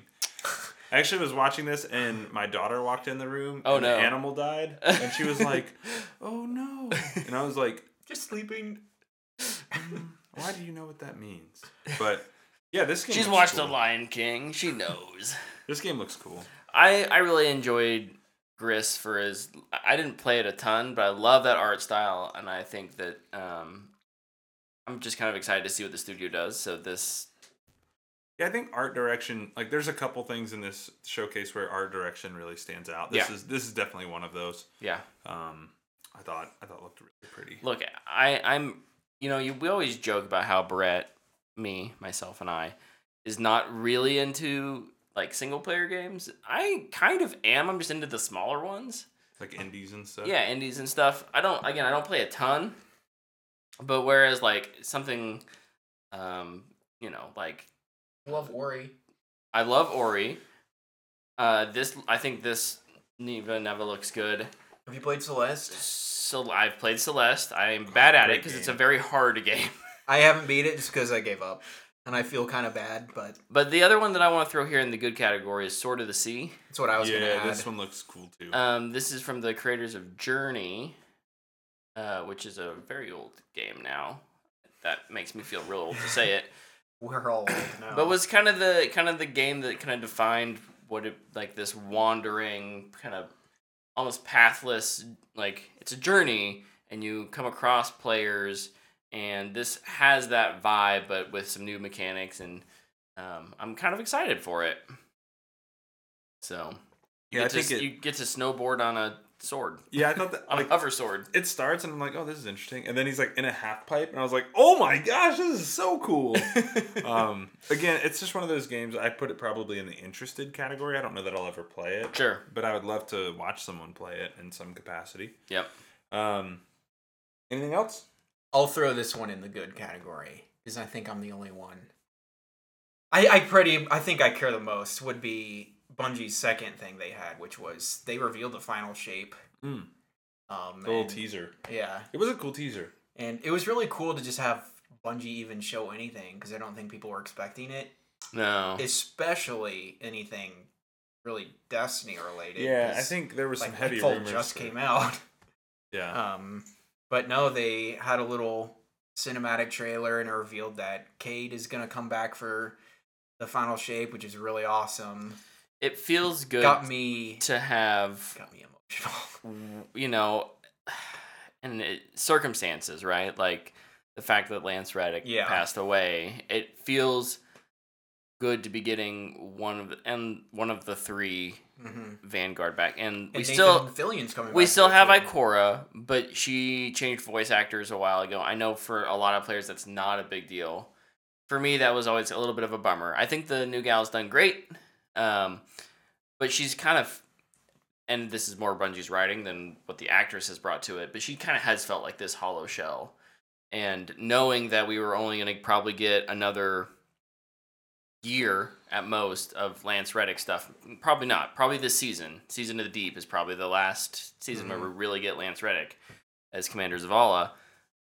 [SPEAKER 3] I actually was watching this and my daughter walked in the room.
[SPEAKER 1] Oh,
[SPEAKER 3] and
[SPEAKER 1] no.
[SPEAKER 3] The animal died, and she was like, "Oh no!" And I was like,
[SPEAKER 2] just sleeping.
[SPEAKER 3] "Mm, "Why do you know what that means?" But yeah, this game.
[SPEAKER 1] She's watched
[SPEAKER 3] cool.
[SPEAKER 1] The Lion King. She knows.
[SPEAKER 3] This game looks cool.
[SPEAKER 1] I I really enjoyed Gris for his. I didn't play it a ton, but I love that art style, and I think that um, I'm just kind of excited to see what the studio does. So this,
[SPEAKER 3] Yeah, I think art direction. Like, there's a couple things in this showcase where art direction really stands out. This
[SPEAKER 1] Yeah.
[SPEAKER 3] is this is definitely one of those.
[SPEAKER 1] yeah.
[SPEAKER 3] Um, I thought I thought it looked really pretty.
[SPEAKER 1] Look, I I'm you know you we always joke about how Brett, me, myself, and I, is not really into like single player games. I kind of am. I'm just into the smaller ones.
[SPEAKER 3] like indies and stuff.
[SPEAKER 1] yeah, indies and stuff. I don't again, I don't play a ton, but whereas like something, um, you know, like I
[SPEAKER 2] Love Ori.
[SPEAKER 1] I love Ori. Uh, this I think this Neva Neva looks good.
[SPEAKER 2] Have you played Celeste?
[SPEAKER 1] So I've played Celeste. I am bad at it because it's a very hard game.
[SPEAKER 2] I haven't beat it just because I gave up, and I feel kind of bad, but
[SPEAKER 1] But the other one that I want to throw here in the good category is Sword of the Sea.
[SPEAKER 2] that's what I was gonna
[SPEAKER 3] yeah,
[SPEAKER 2] add.
[SPEAKER 3] this one looks cool too.
[SPEAKER 1] Um, this is from the creators of Journey, uh, which is a very old game now. That makes me feel real old to say it.
[SPEAKER 2] We're all old now.
[SPEAKER 1] But was kind of the kind of the game that kind of defined what it like this wandering kind of almost pathless like it's a journey and you come across players and this has that vibe but with some new mechanics and um, I'm kind of excited for it. So you
[SPEAKER 3] Yeah, I
[SPEAKER 1] get to,
[SPEAKER 3] think it-
[SPEAKER 1] you get to snowboard on a sword
[SPEAKER 3] yeah, I thought that
[SPEAKER 1] on
[SPEAKER 3] like
[SPEAKER 1] a hover sword.
[SPEAKER 3] it starts and I'm like, oh, this is interesting, and then he's like in a half pipe, and I was like, oh my gosh, this is so cool. um, again, it's just one of those games. I put it probably in the interested category. I don't know that I'll ever play it,
[SPEAKER 1] Sure.
[SPEAKER 3] but I would love to watch someone play it in some capacity.
[SPEAKER 1] Yep.
[SPEAKER 3] Um, anything else?
[SPEAKER 2] I'll throw this one in the good category because I think I'm the only one. I I pretty I think I care the most would be Bungie's second thing they had, which was they revealed the final shape.
[SPEAKER 3] Mm.
[SPEAKER 2] Um,
[SPEAKER 3] The little
[SPEAKER 2] and-
[SPEAKER 3] teaser.
[SPEAKER 2] Yeah,
[SPEAKER 3] It was a cool teaser.
[SPEAKER 2] and it was really cool to just have Bungie even show anything because I don't think people were expecting it,
[SPEAKER 1] No.
[SPEAKER 2] especially anything really Destiny related.
[SPEAKER 3] Yeah, I think there was some heavy rumors.
[SPEAKER 2] just came out.
[SPEAKER 3] Yeah.
[SPEAKER 2] Um, but no, they had a little cinematic trailer and it revealed that Cayde is gonna come back for the final shape, which is really awesome.
[SPEAKER 1] It feels good
[SPEAKER 2] Got me,
[SPEAKER 1] to have
[SPEAKER 2] got me emotional.
[SPEAKER 1] you know, and it, circumstances, right? Like the fact that Lance Reddick
[SPEAKER 2] Yeah.
[SPEAKER 1] passed away. It feels good to be getting one of the, and one of the three
[SPEAKER 2] hmm
[SPEAKER 1] Vanguard back, and,
[SPEAKER 2] And
[SPEAKER 1] we
[SPEAKER 2] Nathan
[SPEAKER 1] still
[SPEAKER 2] Fillion's coming.
[SPEAKER 1] we still have
[SPEAKER 2] too.
[SPEAKER 1] Ikora, but she changed voice actors a while ago. I know for a lot of players that's not a big deal. For me, that was always a little bit of a bummer. I think the new gal's done great, um, but she's kind of, and this is more Bungie's writing than what the actress has brought to it. But she kind of has felt like this hollow shell, and knowing that we were only going to probably get another year at most of Lance Reddick stuff. Probably not. Probably this season. Season of the Deep is probably the last season where we really get Lance Reddick as Commander Zavala.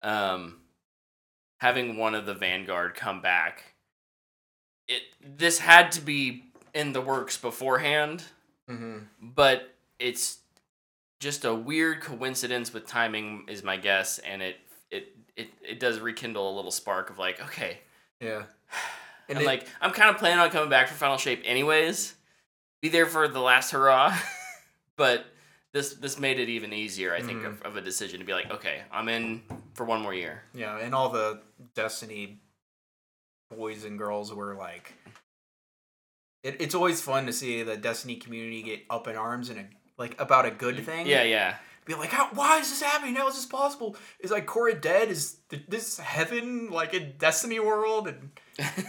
[SPEAKER 1] Um, having one of the Vanguard come back, it this had to be in the works beforehand,
[SPEAKER 2] Mhm.
[SPEAKER 1] but it's just a weird coincidence with timing is my guess, and it it it, it does rekindle a little spark of like, okay,
[SPEAKER 2] Yeah.
[SPEAKER 1] and
[SPEAKER 2] And it-
[SPEAKER 1] like I'm kind of planning on coming back for Final Shape anyways. Be there for the last hurrah, but this this made it even easier. I think
[SPEAKER 2] Mhm.
[SPEAKER 1] of, of a decision to be like, okay, I'm in for one more year.
[SPEAKER 2] Yeah, and all the Destiny boys and girls were like, it, it's always fun to see the Destiny community get up in arms and like about a good thing.
[SPEAKER 1] Yeah, yeah.
[SPEAKER 2] be like, How, why is this happening? How is this possible? Is like Cora dead? Is th- this heaven like a Destiny world? And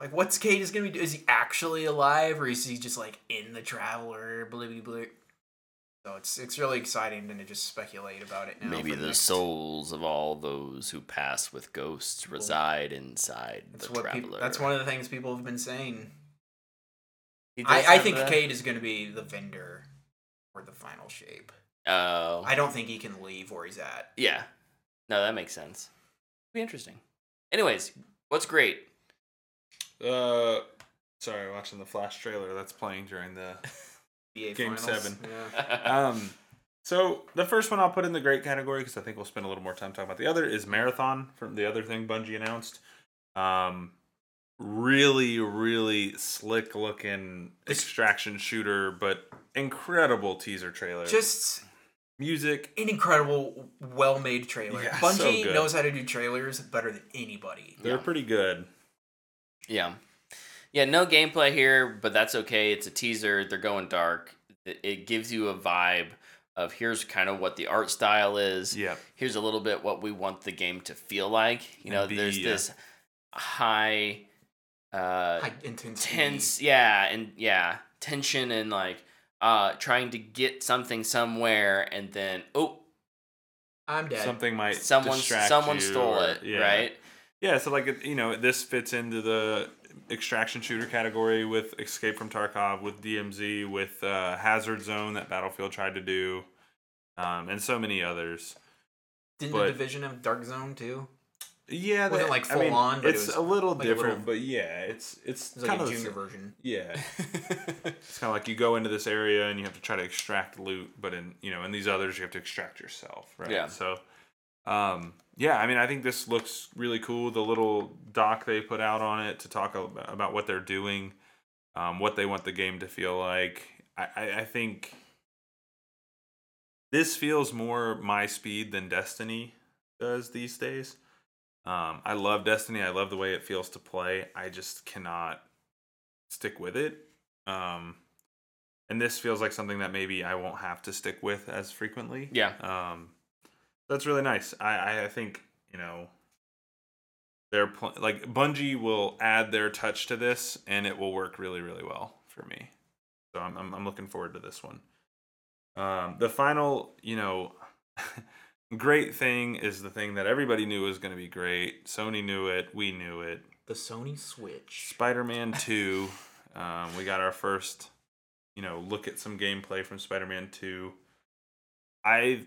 [SPEAKER 2] like, what's Cayde is gonna be? do- Is he actually alive or is he just like in the Traveler? Blah blah blah. So it's it's really exciting to just speculate about it now.
[SPEAKER 1] Maybe the
[SPEAKER 2] next-
[SPEAKER 1] souls of all those who pass with ghosts reside inside
[SPEAKER 2] That's
[SPEAKER 1] the
[SPEAKER 2] what
[SPEAKER 1] traveler.
[SPEAKER 2] people. That's one of the things people have been saying. I, I think
[SPEAKER 1] the-
[SPEAKER 2] Cayde is going to be the vendor for the final shape.
[SPEAKER 1] Oh,
[SPEAKER 2] I don't think he can leave where he's at.
[SPEAKER 1] yeah. No, that makes sense. It'd be interesting. Anyways, what's great?
[SPEAKER 3] Uh, sorry, watching the Flash trailer that's playing during the. Game
[SPEAKER 2] finals.
[SPEAKER 3] seven.
[SPEAKER 2] Yeah.
[SPEAKER 3] Um, so the first one I'll put in the great category because I think we'll spend a little more time talking about the other is Marathon from the other thing Bungie announced. Um, really, really slick looking extraction shooter, but incredible teaser trailer.
[SPEAKER 2] Just
[SPEAKER 3] music.
[SPEAKER 2] an incredible, well-made trailer.
[SPEAKER 3] Yeah,
[SPEAKER 2] Bungie
[SPEAKER 3] good.
[SPEAKER 2] knows how to do trailers better than anybody.
[SPEAKER 3] They're
[SPEAKER 1] Yeah.
[SPEAKER 3] pretty good.
[SPEAKER 1] Yeah. Yeah, no gameplay here, but that's okay. It's a teaser. They're going dark. It, it gives you a vibe of here's kind of what the art style is.
[SPEAKER 3] Yep.
[SPEAKER 1] Here's a little bit what we want the game to feel like. You know,
[SPEAKER 3] And be,
[SPEAKER 1] there's
[SPEAKER 3] uh,
[SPEAKER 1] this high uh
[SPEAKER 2] High intensity.
[SPEAKER 1] tense yeah and yeah tension and like uh, trying to get something somewhere, and then oh,
[SPEAKER 2] I'm dead.
[SPEAKER 3] Something might
[SPEAKER 1] someone someone
[SPEAKER 3] you
[SPEAKER 1] stole
[SPEAKER 3] or-
[SPEAKER 1] it,
[SPEAKER 3] yeah.
[SPEAKER 1] right?
[SPEAKER 3] Yeah, so like you know, this fits into the extraction shooter category with Escape from Tarkov, with DMZ, with uh, Hazard Zone that Battlefield tried to do, um, and so many others.
[SPEAKER 2] Didn't
[SPEAKER 3] but-
[SPEAKER 2] the division of Dark Zone too?
[SPEAKER 3] Yeah,
[SPEAKER 2] Wasn't,
[SPEAKER 3] that-
[SPEAKER 2] like,
[SPEAKER 3] I mean,
[SPEAKER 2] full on, but it
[SPEAKER 3] it's
[SPEAKER 2] was
[SPEAKER 3] a little
[SPEAKER 2] like a
[SPEAKER 3] different,
[SPEAKER 2] little-
[SPEAKER 3] but yeah, it's it's
[SPEAKER 2] It
[SPEAKER 3] kind
[SPEAKER 2] like
[SPEAKER 3] of
[SPEAKER 2] a
[SPEAKER 3] the
[SPEAKER 2] junior
[SPEAKER 3] sa-
[SPEAKER 2] version.
[SPEAKER 3] Yeah, it's kind of like you go into this area and you have to try to extract loot, but in you know in these others you have to extract yourself, right?
[SPEAKER 1] Yeah.
[SPEAKER 3] So, um, yeah, I mean, I think this looks really cool. The little doc they put out on it to talk about what they're doing, um, what they want the game to feel like. I, I, I think this feels more my speed than Destiny does these days. Um, I love Destiny. I love the way it feels to play. I just cannot stick with it. Um, and this feels like something that maybe I won't have to stick with as frequently.
[SPEAKER 1] Yeah.
[SPEAKER 3] Um, that's really nice. I, I, think you know they're pl- like Bungie will add their touch to this, and it will work really really well for me. So I'm I'm, I'm looking forward to this one. Um, the final, you know, great thing is the thing that everybody knew was going to be great. Sony knew it. We knew it.
[SPEAKER 2] The Sony Switch.
[SPEAKER 3] Spider-Man 2. Um, we got our first, you know, look at some gameplay from Spider-Man 2. I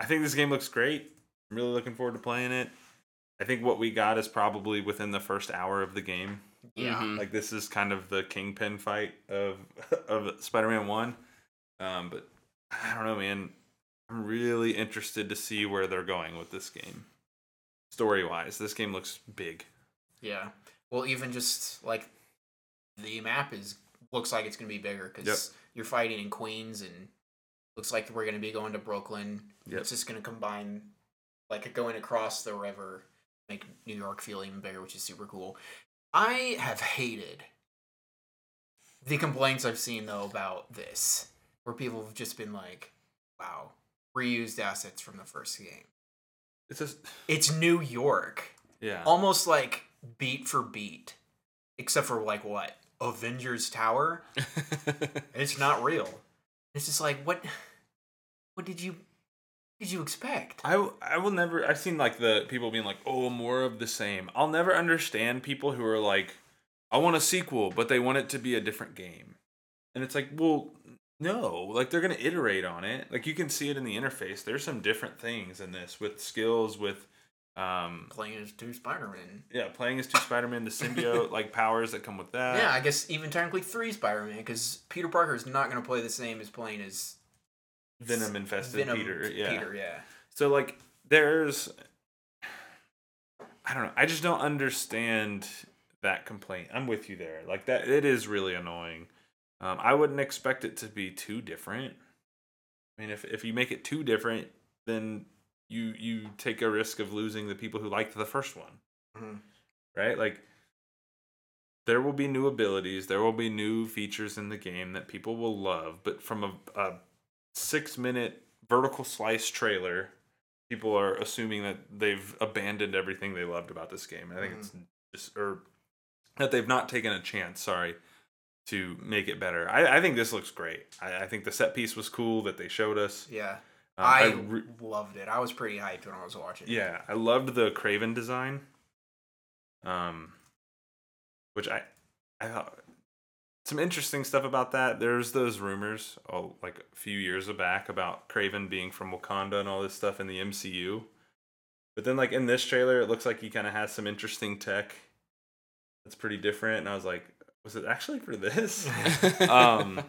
[SPEAKER 3] I think this game looks great. I'm really looking forward to playing it. I think what we got is probably within the first hour of the game.
[SPEAKER 2] Yeah.
[SPEAKER 1] Mhm.
[SPEAKER 3] Like this is kind of the kingpin fight of of Spider-Man 1. Um, but I don't know, man. I'm really interested to see where they're going with this game. Story-wise, this game looks big.
[SPEAKER 2] Yeah. Well, even just like the map is looks like it's gonna be bigger because
[SPEAKER 3] Yep.
[SPEAKER 2] you're fighting in Queens and looks like we're gonna be going to Brooklyn.
[SPEAKER 3] Yep.
[SPEAKER 2] It's just gonna combine like going across the river, make New York feel even bigger, which is super cool. I have hated the complaints I've seen though about this, where people have just been like, "Wow, reused assets from the first game."
[SPEAKER 3] It's just
[SPEAKER 2] It's New York
[SPEAKER 3] yeah.
[SPEAKER 2] almost like beat for beat, except for like what Avengers Tower. It's not real. It's just like what? What did you? Did you expect?
[SPEAKER 3] I I will never I've seen like the people being like, "Oh, more of the same." I'll never understand people who are like, "I want a sequel, but they want it to be a different game." And it's like, "Well, no. Like they're to iterate on it. Like you can see it in the interface. There's some different things in this with skills with um
[SPEAKER 2] Playing as two Spider-Man.
[SPEAKER 3] yeah, playing as two Spider-Man, the symbiote like powers that come with that.
[SPEAKER 2] yeah, I guess even technically three Spider-Man because Peter Parker is not going to play the same as playing as
[SPEAKER 3] Venom infested
[SPEAKER 2] Venom
[SPEAKER 3] Peter. Yeah.
[SPEAKER 2] Peter, yeah.
[SPEAKER 3] So like there's I don't know. I just don't understand that complaint. I'm with you there. Like that it is really annoying. Um, I wouldn't expect it to be too different. I mean if if you make it too different, then you you take a risk of losing the people who liked the first one.
[SPEAKER 2] Mhm.
[SPEAKER 3] Right? Like there will be new abilities, there will be new features in the game that people will love, but from a, a six minute vertical slice trailer, people are assuming that they've abandoned everything they loved about this game. I think it's just or that they've not taken a chance. Sorry. To make it better, I, I think this looks great. I, I think the set piece was cool that they showed us.
[SPEAKER 2] Yeah.
[SPEAKER 3] Um,
[SPEAKER 2] I,
[SPEAKER 3] re-
[SPEAKER 2] loved it. I was pretty hyped when I was watching.
[SPEAKER 3] yeah, I loved the Kraven design. Um, which I, I thought some interesting stuff about that. There's those rumors, oh, like a few years back about Kraven being from Wakanda and all this stuff in the MCU. But then, like in this trailer, it looks like he kind of has some interesting tech that's pretty different. And I was like, was it actually for this? um,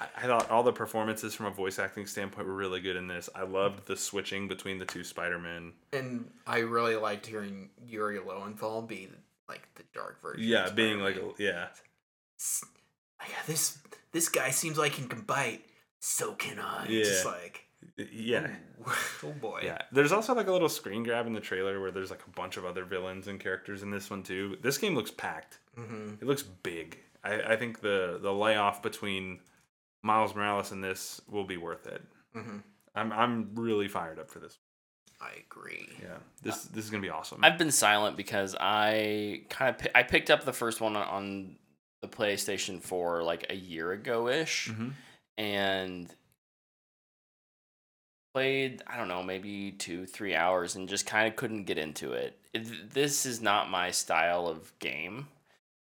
[SPEAKER 3] I, I thought all the performances from a voice acting standpoint were really good in this. I loved the switching between the two Spider Men.
[SPEAKER 2] And I really liked hearing Yuri Lowenthal be like the dark version. of
[SPEAKER 3] Yeah, being like, a, yeah,
[SPEAKER 2] yeah, this this guy seems like he can bite. So can I.
[SPEAKER 3] Yeah.
[SPEAKER 2] Just like,
[SPEAKER 3] yeah,
[SPEAKER 2] oh boy.
[SPEAKER 3] yeah. There's also like a little screen grab in the trailer where there's like a bunch of other villains and characters in this one too. This game looks packed.
[SPEAKER 2] hmm
[SPEAKER 3] It looks big. I, I think the the layoff between Miles Morales and this will be worth it.
[SPEAKER 2] hmm
[SPEAKER 3] I'm I'm really fired up for this.
[SPEAKER 2] I agree.
[SPEAKER 3] Yeah, this this is gonna be awesome.
[SPEAKER 1] I've been silent because I kind of I picked up the first one on, on the PlayStation 4 like a year ago ish,
[SPEAKER 3] Mhm.
[SPEAKER 1] and played I don't know maybe two three hours and just kind of couldn't get into it. it. This is not my style of game,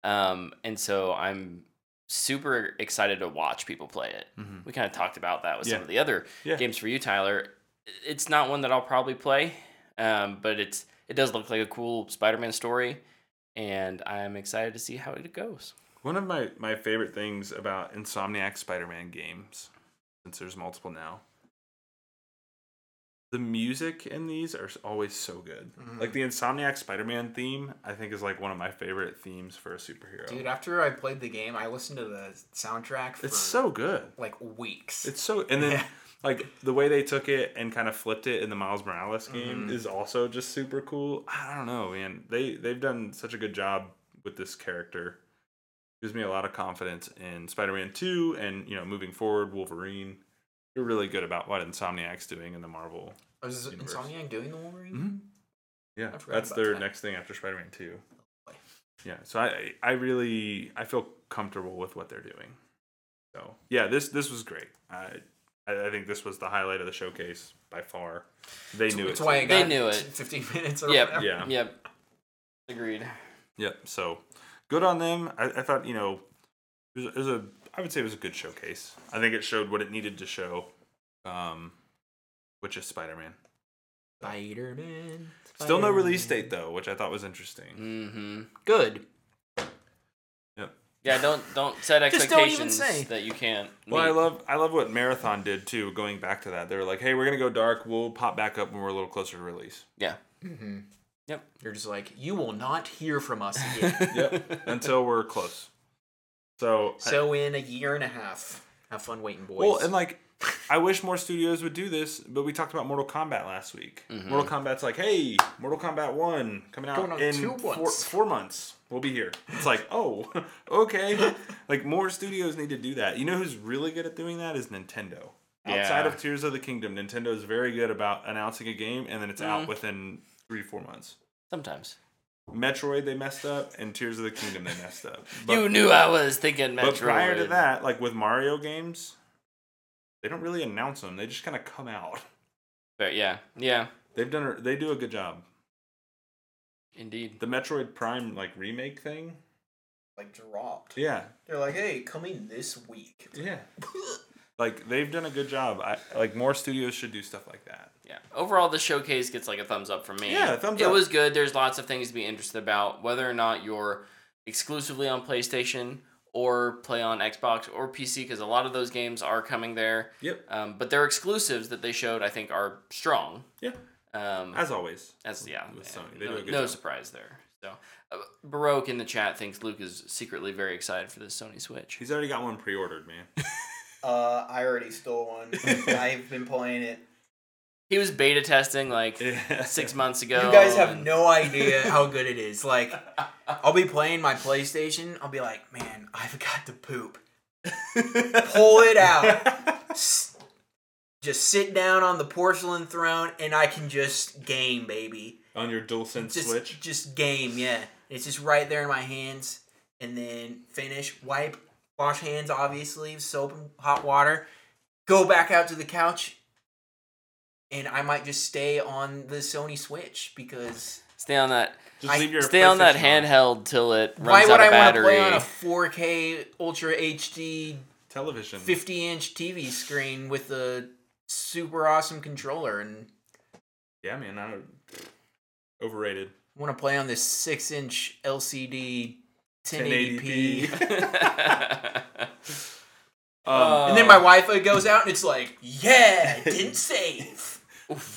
[SPEAKER 1] um, and so I'm super excited to watch people play it.
[SPEAKER 3] Mhm.
[SPEAKER 1] We kind of talked about that with some of the other
[SPEAKER 3] Yeah.
[SPEAKER 1] games for you, Tyler. It's not one that I'll probably play, um, but it's it does look like a cool Spider-Man story, and I'm excited to see how it goes.
[SPEAKER 3] One of my, my favorite things about Insomniac Spider Man games, since there's multiple now, the music in these are always so good.
[SPEAKER 2] Mhm.
[SPEAKER 3] Like the Insomniac Spider Man theme, I think is like one of my favorite themes for a superhero.
[SPEAKER 2] Dude, after I played the game, I listened to the soundtrack for
[SPEAKER 3] it's so good.
[SPEAKER 2] like weeks.
[SPEAKER 3] It's so, and then like the way they took it and kind of flipped it in the Miles Morales game
[SPEAKER 2] Mhm.
[SPEAKER 3] is also just super cool. I don't know, man. They they've done such a good job with this character. Gives me a lot of confidence in Spider-Man 2 and, you know, moving forward Wolverine. They're really good about what Insomniac's doing in the Marvel.
[SPEAKER 2] Was
[SPEAKER 3] universe.
[SPEAKER 2] Insomniac doing the Wolverine?
[SPEAKER 3] Mhm. Yeah, that's their
[SPEAKER 2] that.
[SPEAKER 3] next thing after Spider-Man 2.
[SPEAKER 2] boy.
[SPEAKER 3] Yeah, so I I really I feel comfortable with what they're doing. So yeah, this this was great. I I I think this was the highlight of the showcase by far. They knew
[SPEAKER 2] That's
[SPEAKER 3] it.
[SPEAKER 2] why
[SPEAKER 3] too.
[SPEAKER 2] I
[SPEAKER 1] They knew it.
[SPEAKER 2] 15 minutes or
[SPEAKER 1] Yep.
[SPEAKER 2] whatever.
[SPEAKER 3] Yeah.
[SPEAKER 1] Yep. Agreed.
[SPEAKER 3] Yep. So good on them. I, I thought you know it was, it was a I would say it was a good showcase. I think it showed what it needed to show, um, which is Spider Man.
[SPEAKER 2] Spider-Man.
[SPEAKER 3] Still no release date though, which I thought was interesting.
[SPEAKER 1] Mm-hmm.
[SPEAKER 2] Good. Yep.
[SPEAKER 1] Yeah, don't don't set
[SPEAKER 2] Just don't even
[SPEAKER 1] expectations
[SPEAKER 2] say.
[SPEAKER 1] that you can't.
[SPEAKER 3] Well, I
[SPEAKER 1] meet.
[SPEAKER 3] love I love what Marathon did too. Going back to that, they were like, "Hey, we're gonna go dark. We'll pop back up when we're a little closer to release."
[SPEAKER 1] Yeah.
[SPEAKER 2] Mm-hmm.
[SPEAKER 1] Yep.
[SPEAKER 2] You're just like, you will not hear from us again.
[SPEAKER 3] Yep. Until we're close. So,
[SPEAKER 2] so in a year and a half, have fun waiting, boys.
[SPEAKER 3] well, and like, I wish more studios would do this, but we talked about Mortal Kombat last week.
[SPEAKER 1] Mhm.
[SPEAKER 3] Mortal Kombat's like, hey, Mortal Kombat One coming out
[SPEAKER 2] on
[SPEAKER 3] in
[SPEAKER 2] two
[SPEAKER 3] four,
[SPEAKER 2] months.
[SPEAKER 3] four months. We'll be here. It's like, oh, okay. like more studios need to do that. You know who's really good at doing that is Nintendo.
[SPEAKER 1] Yeah.
[SPEAKER 3] Outside of Tears of the Kingdom, Nintendo is very good about announcing a game and then it's
[SPEAKER 1] Mhm.
[SPEAKER 3] out within three four months.
[SPEAKER 1] Sometimes.
[SPEAKER 3] Metroid they messed up, and Tears of the Kingdom they messed up.
[SPEAKER 1] you knew I was thinking Metroid.
[SPEAKER 3] But prior to that, like with Mario games, they don't really announce them. They just kind of come out.
[SPEAKER 1] But yeah, yeah,
[SPEAKER 3] They've done. a- They do a good job.
[SPEAKER 1] indeed.
[SPEAKER 3] The Metroid Prime like remake thing.
[SPEAKER 2] like dropped.
[SPEAKER 3] Yeah,
[SPEAKER 2] They're like, hey, coming this week.
[SPEAKER 3] yeah. like they've done a good job. I like more studios should do stuff like that.
[SPEAKER 1] Yeah. Overall, the showcase gets like a thumbs up from me.
[SPEAKER 3] Yeah, thumbs
[SPEAKER 1] it
[SPEAKER 3] up.
[SPEAKER 1] It was good. There's lots of things to be interested about, whether or not you're exclusively on PlayStation or play on Xbox or PC, because a lot of those games are coming there.
[SPEAKER 3] Yep.
[SPEAKER 1] Um, but their exclusives that they showed, I think, are strong.
[SPEAKER 3] Yeah.
[SPEAKER 1] Um,
[SPEAKER 3] As always.
[SPEAKER 1] As yeah,
[SPEAKER 3] with Sony. They
[SPEAKER 1] no,
[SPEAKER 3] do a good
[SPEAKER 1] no
[SPEAKER 3] job.
[SPEAKER 1] surprise there. So, uh, Baroque in the chat thinks Luke is secretly very excited for this Sony Switch.
[SPEAKER 3] He's already got one pre-ordered, man.
[SPEAKER 2] Uh, I already stole one. I've been playing it.
[SPEAKER 1] He was beta testing like six months ago.
[SPEAKER 2] You guys have
[SPEAKER 1] and-
[SPEAKER 2] no idea how good it is. Like, I'll be playing my PlayStation. I'll be like, man, I've got to poop. Pull it out. Just sit down on the porcelain throne, and I can just game, baby.
[SPEAKER 3] On your DualSense
[SPEAKER 2] Just,
[SPEAKER 3] Switch.
[SPEAKER 2] just game, yeah. It's just right there in my hands, and then finish, wipe, wash hands, obviously, soap and hot water. Go back out to the couch, and I might just stay on the Sony Switch because
[SPEAKER 1] Stay on that.
[SPEAKER 3] Just leave your
[SPEAKER 1] Stay on that
[SPEAKER 3] PlayStation
[SPEAKER 1] handheld till it runs
[SPEAKER 2] why
[SPEAKER 1] out
[SPEAKER 2] would
[SPEAKER 1] of
[SPEAKER 2] I want to play on a 4K Ultra HD
[SPEAKER 3] television.
[SPEAKER 2] 50 inch TV screen with a super awesome controller and
[SPEAKER 3] Yeah, man. I don't, overrated.
[SPEAKER 2] want to play on this 6 inch LCD 1080p?
[SPEAKER 3] 1080p. Um,
[SPEAKER 1] Uh,
[SPEAKER 2] And then my Wi-Fi goes out and it's like, yeah, didn't save.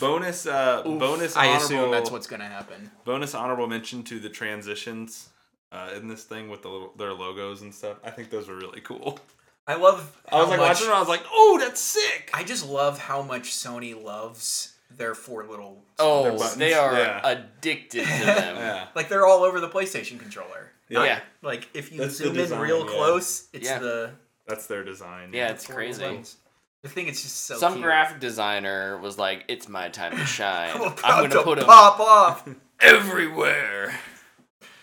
[SPEAKER 3] bonus, uh, bonus.
[SPEAKER 2] I assume that's what's gonna happen.
[SPEAKER 3] bonus honorable mention to the transitions uh, in this thing with the little, their logos and stuff. I think those were really cool.
[SPEAKER 2] I love.
[SPEAKER 3] I was like
[SPEAKER 2] much,
[SPEAKER 3] watching them. I was like, oh, that's sick.
[SPEAKER 2] I just love how much Sony loves their four little.
[SPEAKER 1] Oh,
[SPEAKER 3] buttons,
[SPEAKER 1] they are
[SPEAKER 3] yeah.
[SPEAKER 1] addicted to them.
[SPEAKER 3] yeah.
[SPEAKER 2] Like they're all over the PlayStation controller.
[SPEAKER 3] Yeah.
[SPEAKER 1] Yeah.
[SPEAKER 2] Like if you
[SPEAKER 3] That's the
[SPEAKER 2] zoom in
[SPEAKER 3] design,
[SPEAKER 2] real
[SPEAKER 3] yeah.
[SPEAKER 2] close, it's
[SPEAKER 1] Yeah.
[SPEAKER 2] the.
[SPEAKER 3] That's their design.
[SPEAKER 1] Yeah, it's crazy.
[SPEAKER 2] buttons. I think it's just so.
[SPEAKER 1] Some
[SPEAKER 2] cute.
[SPEAKER 1] graphic designer was like, "It's my time to shine.
[SPEAKER 2] I'm
[SPEAKER 1] I'm gonna put them
[SPEAKER 2] pop off.
[SPEAKER 1] everywhere."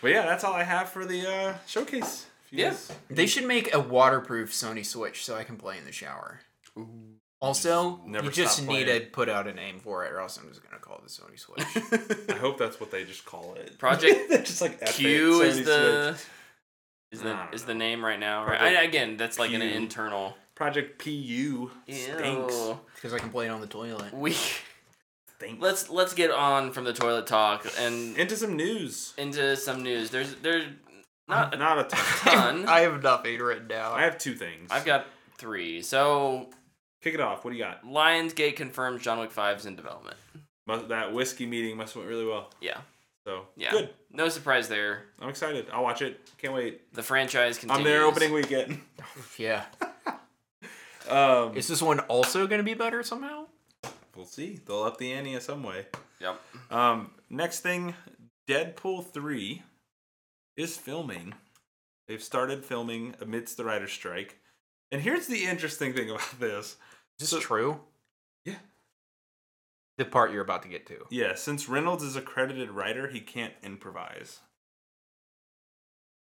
[SPEAKER 3] But yeah, that's all I have for the uh, showcase
[SPEAKER 1] Yeah.
[SPEAKER 3] Yes.
[SPEAKER 2] They should make a waterproof Sony Switch so I can play in the shower. Also,
[SPEAKER 3] Never
[SPEAKER 2] you just need
[SPEAKER 3] playing.
[SPEAKER 2] to put out a name for it, or else I'm just gonna call it the Sony Switch.
[SPEAKER 3] I hope that's what they just call it.
[SPEAKER 1] Project
[SPEAKER 3] They're just like F it,
[SPEAKER 1] Q is the
[SPEAKER 3] Switch.
[SPEAKER 1] is the
[SPEAKER 3] don't
[SPEAKER 1] is the name right now, right? I, again, that's like an internal.
[SPEAKER 3] Project PU stinks.
[SPEAKER 2] Because I can play it on the toilet.
[SPEAKER 1] We
[SPEAKER 3] Stinks.
[SPEAKER 1] let's let's get on from the toilet talk and
[SPEAKER 3] into some news.
[SPEAKER 1] into some news. There's there's not a
[SPEAKER 3] Not a ton.
[SPEAKER 1] ton.
[SPEAKER 2] I have nothing written down.
[SPEAKER 3] I have two things.
[SPEAKER 1] I've got three. So
[SPEAKER 3] Kick it off. What do you got?
[SPEAKER 1] Lionsgate confirms John Wick 5's in development.
[SPEAKER 3] Must, that whiskey meeting must have went really well.
[SPEAKER 1] Yeah,
[SPEAKER 3] So
[SPEAKER 1] yeah.
[SPEAKER 3] good.
[SPEAKER 1] No surprise there.
[SPEAKER 3] I'm excited. I'll watch it. Can't wait.
[SPEAKER 1] The franchise continues.
[SPEAKER 3] I'm there opening weekend.
[SPEAKER 2] yeah.
[SPEAKER 3] Um,
[SPEAKER 2] Is this one also gonna be better somehow?
[SPEAKER 3] we'll see. They'll up the ante in some way.
[SPEAKER 1] Yep.
[SPEAKER 3] Um, next thing, Deadpool three is filming. They've started filming amidst the writer's strike. And here's the interesting thing about this.
[SPEAKER 2] Is this
[SPEAKER 3] So-
[SPEAKER 2] true?
[SPEAKER 3] Yeah.
[SPEAKER 2] The part you're about to get to.
[SPEAKER 3] Yeah, since Reynolds is a credited writer, he can't improvise.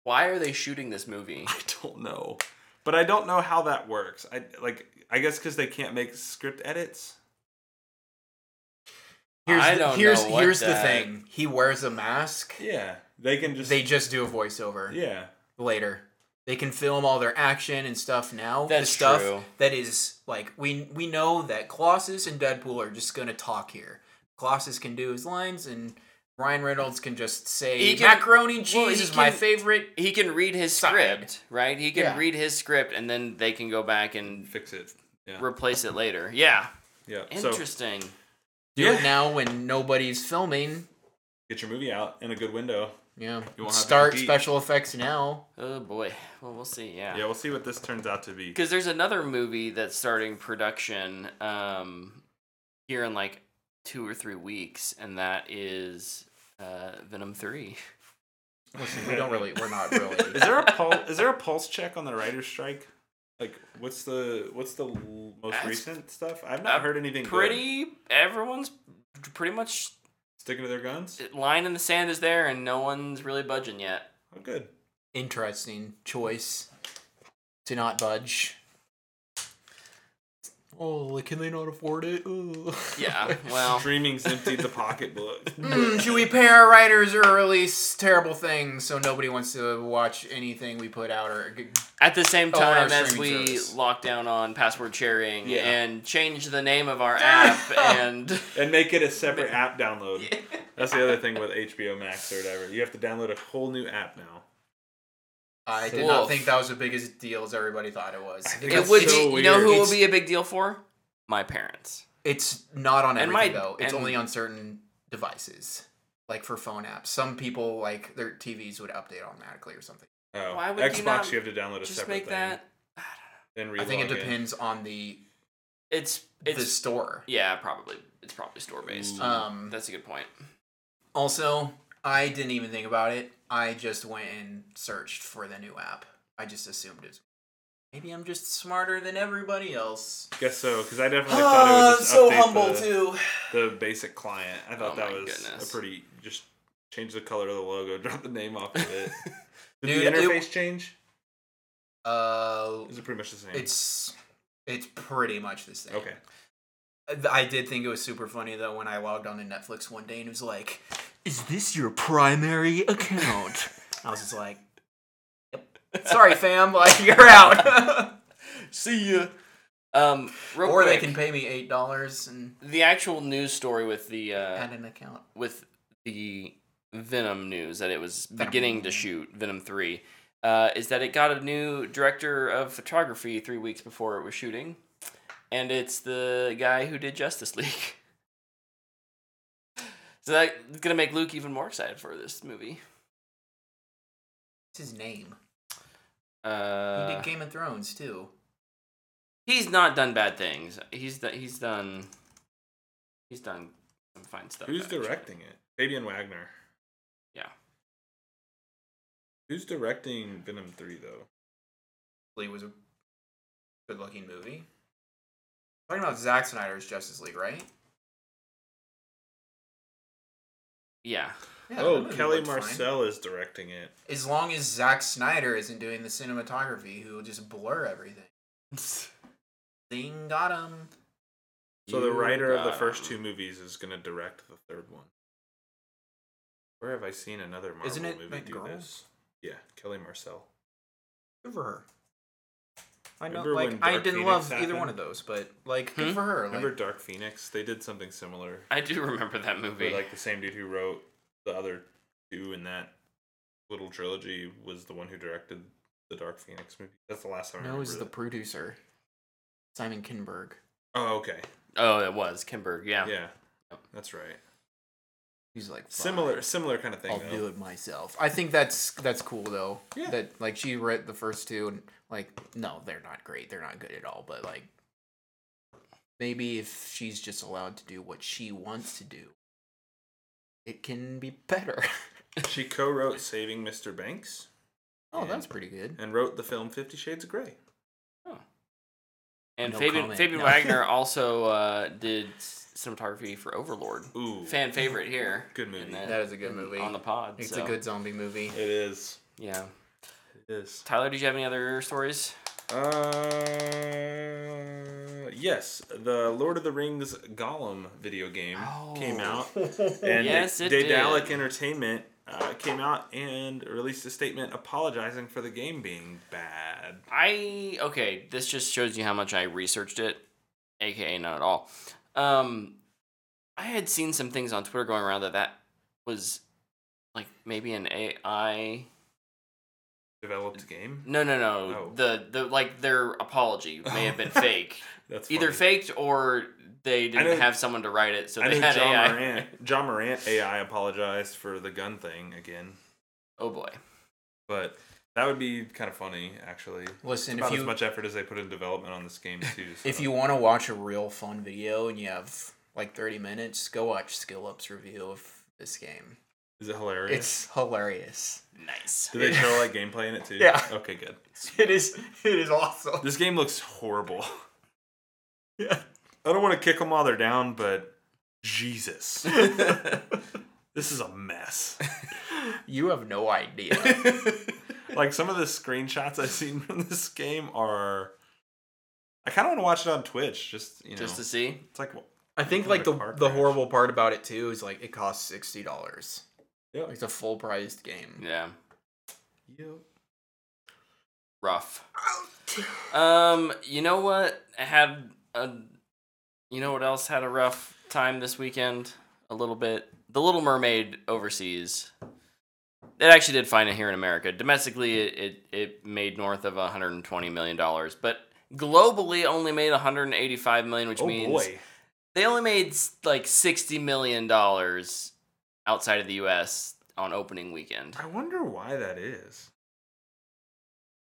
[SPEAKER 1] Why are they shooting this movie?
[SPEAKER 3] I don't know, but I don't know how that works. I like. I guess because they can't make script edits.
[SPEAKER 2] Here's
[SPEAKER 1] I
[SPEAKER 2] the,
[SPEAKER 1] don't
[SPEAKER 2] here's
[SPEAKER 1] know what
[SPEAKER 2] here's the
[SPEAKER 1] that-
[SPEAKER 2] thing. He wears a mask.
[SPEAKER 3] Yeah, they can just.
[SPEAKER 2] They just do a voiceover
[SPEAKER 3] yeah,
[SPEAKER 2] later. They can film all their action and stuff now. the
[SPEAKER 1] That's
[SPEAKER 2] stuff
[SPEAKER 1] true.
[SPEAKER 2] that is like we we know that Colossus and Deadpool are just gonna talk here. Colossus can do his lines and Ryan Reynolds can just say
[SPEAKER 1] He can-
[SPEAKER 2] macaroni and cheese
[SPEAKER 1] well, he
[SPEAKER 2] is my favorite.
[SPEAKER 1] He can read his
[SPEAKER 2] Side.
[SPEAKER 1] script, right? He can
[SPEAKER 2] Yeah.
[SPEAKER 1] read his script, and then they can go back and
[SPEAKER 3] fix it. Yeah,
[SPEAKER 1] replace it later. Yeah,
[SPEAKER 3] yeah. So
[SPEAKER 1] interesting.
[SPEAKER 2] Do
[SPEAKER 3] Yeah.
[SPEAKER 2] it now when nobody's filming.
[SPEAKER 3] get your movie out in a good window.
[SPEAKER 2] Yeah.
[SPEAKER 3] You won't have to
[SPEAKER 2] Start special effects now.
[SPEAKER 1] oh boy. Well, we'll see.
[SPEAKER 3] Yeah,
[SPEAKER 1] Yeah.
[SPEAKER 3] we'll see what this turns out to be.
[SPEAKER 1] Because there's another movie that's starting production um, here in like two or three weeks, and that is uh, Venom Three.
[SPEAKER 2] Listen, we don't really. We're not really.
[SPEAKER 3] Is there a pulse? is there a pulse check on the writer's strike? Like, what's the what's the most
[SPEAKER 1] That's
[SPEAKER 3] recent stuff? I've not
[SPEAKER 1] uh,
[SPEAKER 3] heard anything. good.
[SPEAKER 1] Pretty. Everyone's pretty much
[SPEAKER 3] sticking to their guns.
[SPEAKER 1] line in the sand is there, and no one's really budging yet.
[SPEAKER 3] Oh, good.
[SPEAKER 2] interesting choice to not budge. Oh, can they not afford it? Ugh.
[SPEAKER 1] Yeah. Well.
[SPEAKER 3] Streaming's emptied the pocketbook.
[SPEAKER 2] Mm, should we pay our writers or release terrible things so nobody wants to watch anything we put out or
[SPEAKER 1] At the same
[SPEAKER 2] Oh, on our
[SPEAKER 1] time as we
[SPEAKER 2] service.
[SPEAKER 1] lock down on password sharing
[SPEAKER 2] Yeah.
[SPEAKER 1] and change the name of our app and
[SPEAKER 3] and make it a separate app download. That's the other thing with HBO Max or whatever. You have to download a whole new app now.
[SPEAKER 2] I did
[SPEAKER 1] Woof.
[SPEAKER 2] not think that was the biggest deal as everybody thought it was.
[SPEAKER 1] it would
[SPEAKER 3] so
[SPEAKER 1] be, you know who
[SPEAKER 2] It's-
[SPEAKER 1] will be a big deal for? My parents.
[SPEAKER 2] It's not on
[SPEAKER 1] And
[SPEAKER 2] everything
[SPEAKER 1] my-
[SPEAKER 2] though. It's only on certain devices, like for phone apps. Some people like their TVs would update automatically or something.
[SPEAKER 3] Oh,
[SPEAKER 1] Why would
[SPEAKER 3] Xbox,
[SPEAKER 1] you not
[SPEAKER 3] have to download a
[SPEAKER 1] Just
[SPEAKER 3] separate
[SPEAKER 1] make
[SPEAKER 3] thing.
[SPEAKER 1] that.
[SPEAKER 3] Then
[SPEAKER 2] I think it
[SPEAKER 3] relog in.
[SPEAKER 2] depends on the
[SPEAKER 1] It's
[SPEAKER 2] the
[SPEAKER 1] it's
[SPEAKER 2] store.
[SPEAKER 1] yeah probably it's probably store based.
[SPEAKER 2] Um,
[SPEAKER 1] That's a good point.
[SPEAKER 2] Also, I didn't even think about it. I just went and searched for the new app. I just assumed it. Maybe I'm just smarter than everybody else.
[SPEAKER 3] Guess so, because I definitely thought it was just update the,
[SPEAKER 2] too.
[SPEAKER 3] the basic client. I thought
[SPEAKER 1] Oh
[SPEAKER 3] that
[SPEAKER 1] my
[SPEAKER 3] was
[SPEAKER 1] goodness.
[SPEAKER 3] a pretty just change the color of the logo, drop the name off of it. Did
[SPEAKER 2] Dude,
[SPEAKER 3] the
[SPEAKER 2] it-
[SPEAKER 3] interface change?
[SPEAKER 2] Uh,
[SPEAKER 3] Is it pretty much the same?
[SPEAKER 2] it's it's pretty much the same.
[SPEAKER 3] okay.
[SPEAKER 2] I did think it was super funny though when I logged on to Netflix one day and it was like, "Is this your primary account?" I was just like, "Yep." Sorry, fam. Like you're out.
[SPEAKER 1] See ya. Um, real
[SPEAKER 2] or they can pay me eight dollars and
[SPEAKER 1] the actual news story with the uh,
[SPEAKER 2] add an account.
[SPEAKER 1] with the Venom news that it was
[SPEAKER 2] Venom.
[SPEAKER 1] beginning to shoot Venom three, uh, is that it got a new director of photography three weeks before it was shooting, and it's the guy who did Justice League. So that's gonna make Luke even more excited for this movie.
[SPEAKER 2] What's his name? he
[SPEAKER 1] Uh,
[SPEAKER 2] did Game of Thrones too.
[SPEAKER 1] he's not done bad things. He's done. He's done. He's done some fine stuff.
[SPEAKER 3] Who's
[SPEAKER 1] actually.
[SPEAKER 3] directing it? Fabian Wagner.
[SPEAKER 1] Yeah.
[SPEAKER 3] Who's directing Venom 3 though?
[SPEAKER 2] Lee was a good-looking movie. Talking about Zack Snyder's Justice League, right?
[SPEAKER 1] Yeah.
[SPEAKER 2] Yeah,
[SPEAKER 3] oh, Kelly
[SPEAKER 2] looked fine.
[SPEAKER 3] Marcel is directing it.
[SPEAKER 2] As long as Zack Snyder isn't doing the cinematography, who will just blur everything. Thing got him.
[SPEAKER 3] So the writer of the
[SPEAKER 1] first
[SPEAKER 3] first
[SPEAKER 1] 'em.
[SPEAKER 3] two movies is going to direct the third one. Where have I seen another Marvel
[SPEAKER 2] Isn't it
[SPEAKER 3] movie do
[SPEAKER 2] girl?
[SPEAKER 3] this? Yeah, Kelly Marcel.
[SPEAKER 2] Good for her. I know,
[SPEAKER 3] Remember
[SPEAKER 2] like
[SPEAKER 3] when
[SPEAKER 2] I
[SPEAKER 3] Dark
[SPEAKER 2] didn't
[SPEAKER 3] Phoenix
[SPEAKER 2] love either
[SPEAKER 3] happened?
[SPEAKER 2] one of those, but like good
[SPEAKER 1] Hmm?
[SPEAKER 2] for her. Like,
[SPEAKER 3] Remember Dark Phoenix? They did something similar.
[SPEAKER 1] I do remember that movie.
[SPEAKER 3] Where, like the same dude who wrote the other two in that little trilogy was the one who directed the Dark Phoenix movie. That's the last time I
[SPEAKER 2] no,
[SPEAKER 3] remember
[SPEAKER 2] is the
[SPEAKER 3] that.
[SPEAKER 2] producer Simon Kinberg.
[SPEAKER 3] Oh, okay.
[SPEAKER 1] oh, it was Kinberg. Yeah.
[SPEAKER 3] Yeah. That's right.
[SPEAKER 2] He's like "Fine,
[SPEAKER 3] Similar similar kind of thing
[SPEAKER 2] I'll
[SPEAKER 3] though.
[SPEAKER 2] do it myself. I think that's that's cool though.
[SPEAKER 3] Yeah.
[SPEAKER 2] That like she read the first two and like no, they're not great. They're not good at all. But like maybe if she's just allowed to do what she wants to do, it can be better.
[SPEAKER 3] She co-wrote Saving Mr. Banks
[SPEAKER 2] oh, that's pretty good.
[SPEAKER 3] and wrote the film Fifty Shades of Grey. Oh.
[SPEAKER 1] And
[SPEAKER 2] No
[SPEAKER 1] Fabian
[SPEAKER 2] comment,
[SPEAKER 1] Fabian
[SPEAKER 2] no.
[SPEAKER 1] Wagner also uh, did cinematography for Overlord.
[SPEAKER 3] Ooh,
[SPEAKER 1] Fan favorite here.
[SPEAKER 3] Good movie.
[SPEAKER 1] in the-
[SPEAKER 2] That is a good movie.
[SPEAKER 1] on the pod.
[SPEAKER 2] It's
[SPEAKER 1] so,
[SPEAKER 2] a good zombie movie.
[SPEAKER 3] it is.
[SPEAKER 1] Yeah. Tyler, did you have any other stories?
[SPEAKER 3] Uh, yes, the Lord of the Rings Gollum video game came
[SPEAKER 1] Oh.
[SPEAKER 3] out, and
[SPEAKER 1] Yes, it
[SPEAKER 3] Daedalic
[SPEAKER 1] did.
[SPEAKER 3] Entertainment uh, came out and released a statement apologizing for the game being bad.
[SPEAKER 1] I okay. This just shows you how much I researched it, aka not at all. Um, I had seen some things on Twitter going around that that was like maybe an AI.
[SPEAKER 3] Developed game.
[SPEAKER 1] No, no, no.
[SPEAKER 3] Oh.
[SPEAKER 1] The the like their apology may have been fake.
[SPEAKER 3] That's
[SPEAKER 1] Either faked or they didn't
[SPEAKER 3] know-
[SPEAKER 1] have someone to write it, so
[SPEAKER 3] I
[SPEAKER 1] they had
[SPEAKER 3] John
[SPEAKER 1] AI.
[SPEAKER 3] Morant. Ja Morant AI apologized for the gun thing again,
[SPEAKER 1] Oh boy.
[SPEAKER 3] but that would be kind of funny actually.
[SPEAKER 2] Listen,
[SPEAKER 3] About
[SPEAKER 2] if
[SPEAKER 3] as much effort as they put in development on this game too.
[SPEAKER 2] if you want to watch a real fun video and you have like 30 minutes, go watch Skill Up's review of this game.
[SPEAKER 3] Is it hilarious?
[SPEAKER 2] It's hilarious.
[SPEAKER 1] Nice.
[SPEAKER 3] Do they show like gameplay in it too?
[SPEAKER 2] Yeah.
[SPEAKER 3] Okay, good.
[SPEAKER 2] It is it is awesome.
[SPEAKER 3] This game looks horrible.
[SPEAKER 2] Yeah.
[SPEAKER 3] I don't want to kick them while they're down, but Jesus, this is a mess.
[SPEAKER 2] You have no idea.
[SPEAKER 3] Like some of the screenshots I've seen from this game are. I kind of want to watch it on Twitch, just you know.
[SPEAKER 1] Just to see.
[SPEAKER 3] it's like
[SPEAKER 2] I think
[SPEAKER 3] Like
[SPEAKER 2] like the the horrible part about it too is like it costs sixty dollars.
[SPEAKER 3] Yeah.
[SPEAKER 2] Like it's a full priced game.
[SPEAKER 1] Yeah.
[SPEAKER 3] Yep.
[SPEAKER 1] Rough. Um, you know what had a, you know what else had a rough time this weekend? A little bit. The Little Mermaid overseas. It actually did fine here in America. Domestically, it it, it made north of 120 million dollars, but globally only made 185 million, which
[SPEAKER 3] Oh
[SPEAKER 1] means
[SPEAKER 3] boy.
[SPEAKER 1] they only made like 60 million dollars outside of the U.S. on opening weekend.
[SPEAKER 3] I wonder why that is.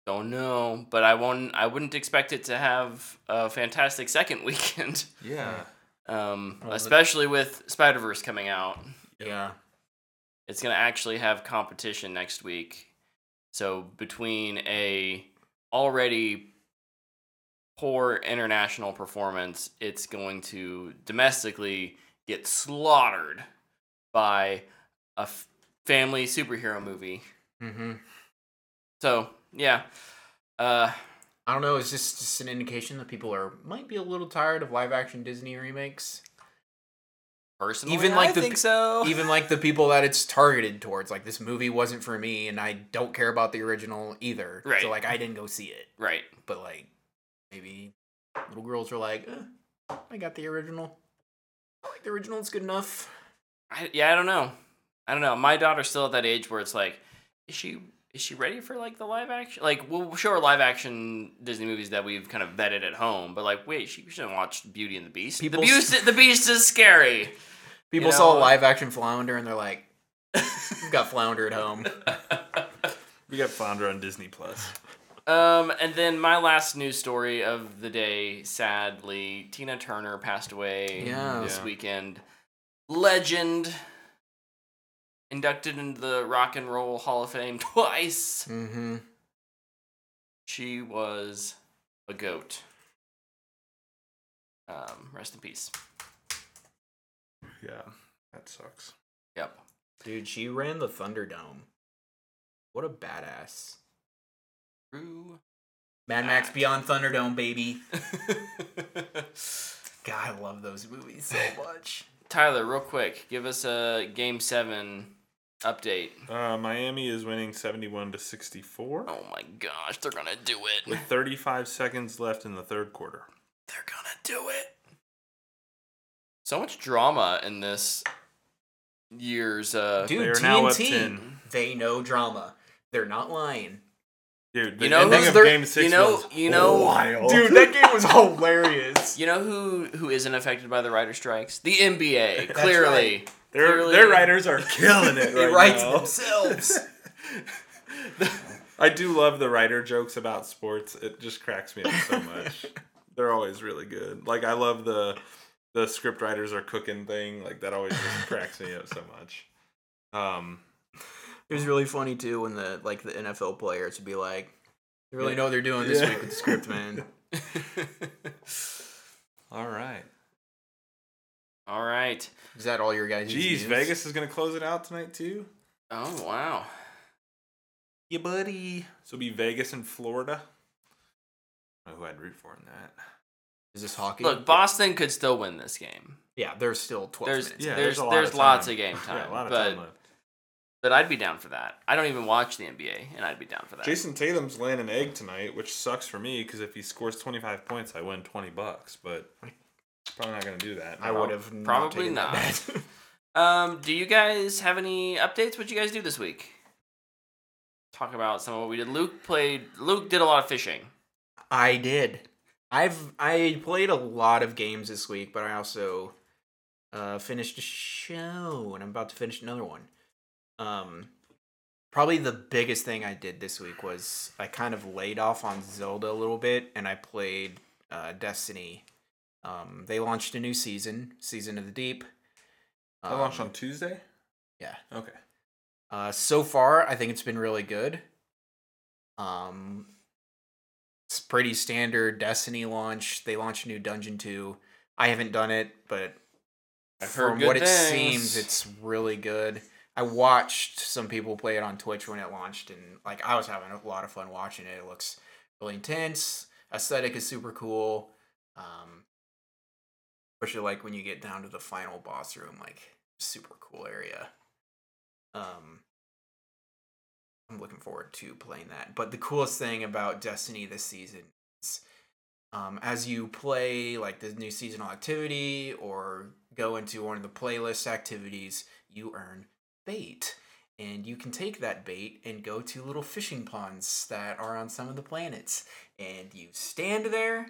[SPEAKER 1] Don't know, but I won't. I wouldn't expect it to have a fantastic second weekend.
[SPEAKER 3] Yeah.
[SPEAKER 1] Um,
[SPEAKER 2] Well, the-
[SPEAKER 1] especially with Spider Verse coming out,
[SPEAKER 2] Yeah.
[SPEAKER 1] it's gonna actually have competition next week. So between a already poor international performance, it's going to domestically get slaughtered by a f- family superhero movie.
[SPEAKER 2] Mm-hmm.
[SPEAKER 1] So yeah, uh,
[SPEAKER 2] I don't know. It's just just an indication that people are might be a little tired of live action Disney remakes.
[SPEAKER 1] personally,
[SPEAKER 2] Even like
[SPEAKER 1] I
[SPEAKER 2] the
[SPEAKER 1] think so.
[SPEAKER 2] Even like the people that it's targeted towards. Like this movie wasn't for me, and I don't care about the original either.
[SPEAKER 1] Right.
[SPEAKER 2] So like I didn't go see it.
[SPEAKER 1] right.
[SPEAKER 2] But like maybe little girls are like, eh, I got the original. I like the original. It's good enough.
[SPEAKER 1] I, yeah, I don't know. I don't know. My daughter's still at that age where it's like, is she is she ready for like the live action? Like, we'll show her live action Disney movies that we've kind of vetted at home, but like, wait, she shouldn't watch Beauty and the Beast.
[SPEAKER 2] People
[SPEAKER 1] the Beast, the Beast is scary.
[SPEAKER 2] People
[SPEAKER 1] know-
[SPEAKER 2] saw a live action Flounder, and they're like, We've got Flounder at home.
[SPEAKER 3] We got Flounder on Disney Plus.
[SPEAKER 1] Um, and then my last news story of the day, sadly, Tina Turner passed away
[SPEAKER 2] Yeah.
[SPEAKER 1] this
[SPEAKER 3] Yeah.
[SPEAKER 1] weekend. Legend, inducted into the Rock and Roll Hall of Fame twice.
[SPEAKER 2] Mm-hmm.
[SPEAKER 1] She was a goat. Um, rest in peace.
[SPEAKER 3] Yeah, that sucks.
[SPEAKER 1] Yep.
[SPEAKER 2] Dude, she ran the Thunderdome. What a badass.
[SPEAKER 1] True.
[SPEAKER 2] Mad Max Beyond Thunderdome, baby. God, I love those movies so much.
[SPEAKER 1] Tyler, real quick, give us a game seven update.
[SPEAKER 3] Uh, Miami is winning 71 to 64
[SPEAKER 1] Oh my gosh, they're gonna do it.
[SPEAKER 3] with 35 seconds left in the third quarter.
[SPEAKER 1] They're gonna do it. So much drama in this year's uh
[SPEAKER 2] Dude,
[SPEAKER 3] They are
[SPEAKER 2] TNT,
[SPEAKER 3] now up 10.
[SPEAKER 2] they know drama. They're not lying.
[SPEAKER 3] Dude, the
[SPEAKER 1] You know
[SPEAKER 3] ending
[SPEAKER 1] who's
[SPEAKER 3] of
[SPEAKER 1] their-
[SPEAKER 3] game six
[SPEAKER 1] you know-
[SPEAKER 3] was
[SPEAKER 1] you know-
[SPEAKER 3] wild.
[SPEAKER 2] Dude, that game was hilarious.
[SPEAKER 1] You know who who isn't affected by the writer strikes? The NBA.
[SPEAKER 2] That's
[SPEAKER 1] Clearly.
[SPEAKER 3] their,
[SPEAKER 1] clearly-
[SPEAKER 3] their writers are killing it
[SPEAKER 2] They
[SPEAKER 3] right
[SPEAKER 2] write themselves.
[SPEAKER 3] I do love the writer jokes about sports. It just cracks me up so much. They're always really good. Like I love the the script writers are cooking thing. Like that always just cracks me up so much. Um,
[SPEAKER 2] It was really funny too when the like the NFL players would be like, "They really
[SPEAKER 3] Yeah.
[SPEAKER 2] know what they're doing this
[SPEAKER 3] Yeah.
[SPEAKER 2] week with the script, man."
[SPEAKER 3] all right.
[SPEAKER 1] All right.
[SPEAKER 2] Is that all your guys?
[SPEAKER 3] Jeez, Vegas is gonna close it out tonight too.
[SPEAKER 1] Oh wow.
[SPEAKER 3] Yeah, buddy. So it'll be Vegas and Florida. I who I'd root for in that.
[SPEAKER 2] Is this hockey?
[SPEAKER 1] Look, Boston could still win this game.
[SPEAKER 2] Yeah, there's still twelve
[SPEAKER 1] There's
[SPEAKER 2] minutes.
[SPEAKER 3] Yeah,
[SPEAKER 1] there's
[SPEAKER 3] there's a lot
[SPEAKER 1] there's
[SPEAKER 3] of
[SPEAKER 1] lots of game time.
[SPEAKER 3] Yeah, a lot of
[SPEAKER 1] but
[SPEAKER 3] time left.
[SPEAKER 1] But I'd be down for that. I don't even watch the NBA, and I'd be down for that.
[SPEAKER 3] Jayson Tatum's laying an egg tonight, which sucks for me because if he scores 25 points, I win 20 bucks. But probably not gonna do that.
[SPEAKER 2] I would have
[SPEAKER 1] Probably
[SPEAKER 2] not.
[SPEAKER 1] not.
[SPEAKER 2] that.
[SPEAKER 1] Um, do you guys have any updates? What you guys do this week? Talk about some of what we did. Luke played. Luke did a lot of fishing.
[SPEAKER 2] I did. I've I played a lot of games this week, but I also uh, finished a show, and I'm about to finish another one. Um, probably the biggest thing I did this week was I kind of laid off on Zelda a little bit, and I played uh, Destiny. Um, they launched a new season, Season of the Deep.
[SPEAKER 3] I launched
[SPEAKER 2] Um,
[SPEAKER 3] on Tuesday.
[SPEAKER 2] yeah.
[SPEAKER 3] Okay.
[SPEAKER 2] Uh, so far, I think it's been really good. Um, it's pretty standard Destiny launch. They launched a new Dungeon 2. I haven't done it, but
[SPEAKER 1] I've heard
[SPEAKER 2] from
[SPEAKER 1] good
[SPEAKER 2] what it seems, it's really good. I watched some people play it on Twitch when it launched, and like I was having a lot of fun watching it. It looks really intense. Aesthetic is super cool. Um, especially like when you get down to the final boss room, like super cool area. Um, I'm looking forward to playing that. But the coolest thing about Destiny this season is um, as you play like the new seasonal activity or go into one of the playlist activities, you earn bait. And you can take that bait and go to little fishing ponds that are on some of the planets. And you stand there,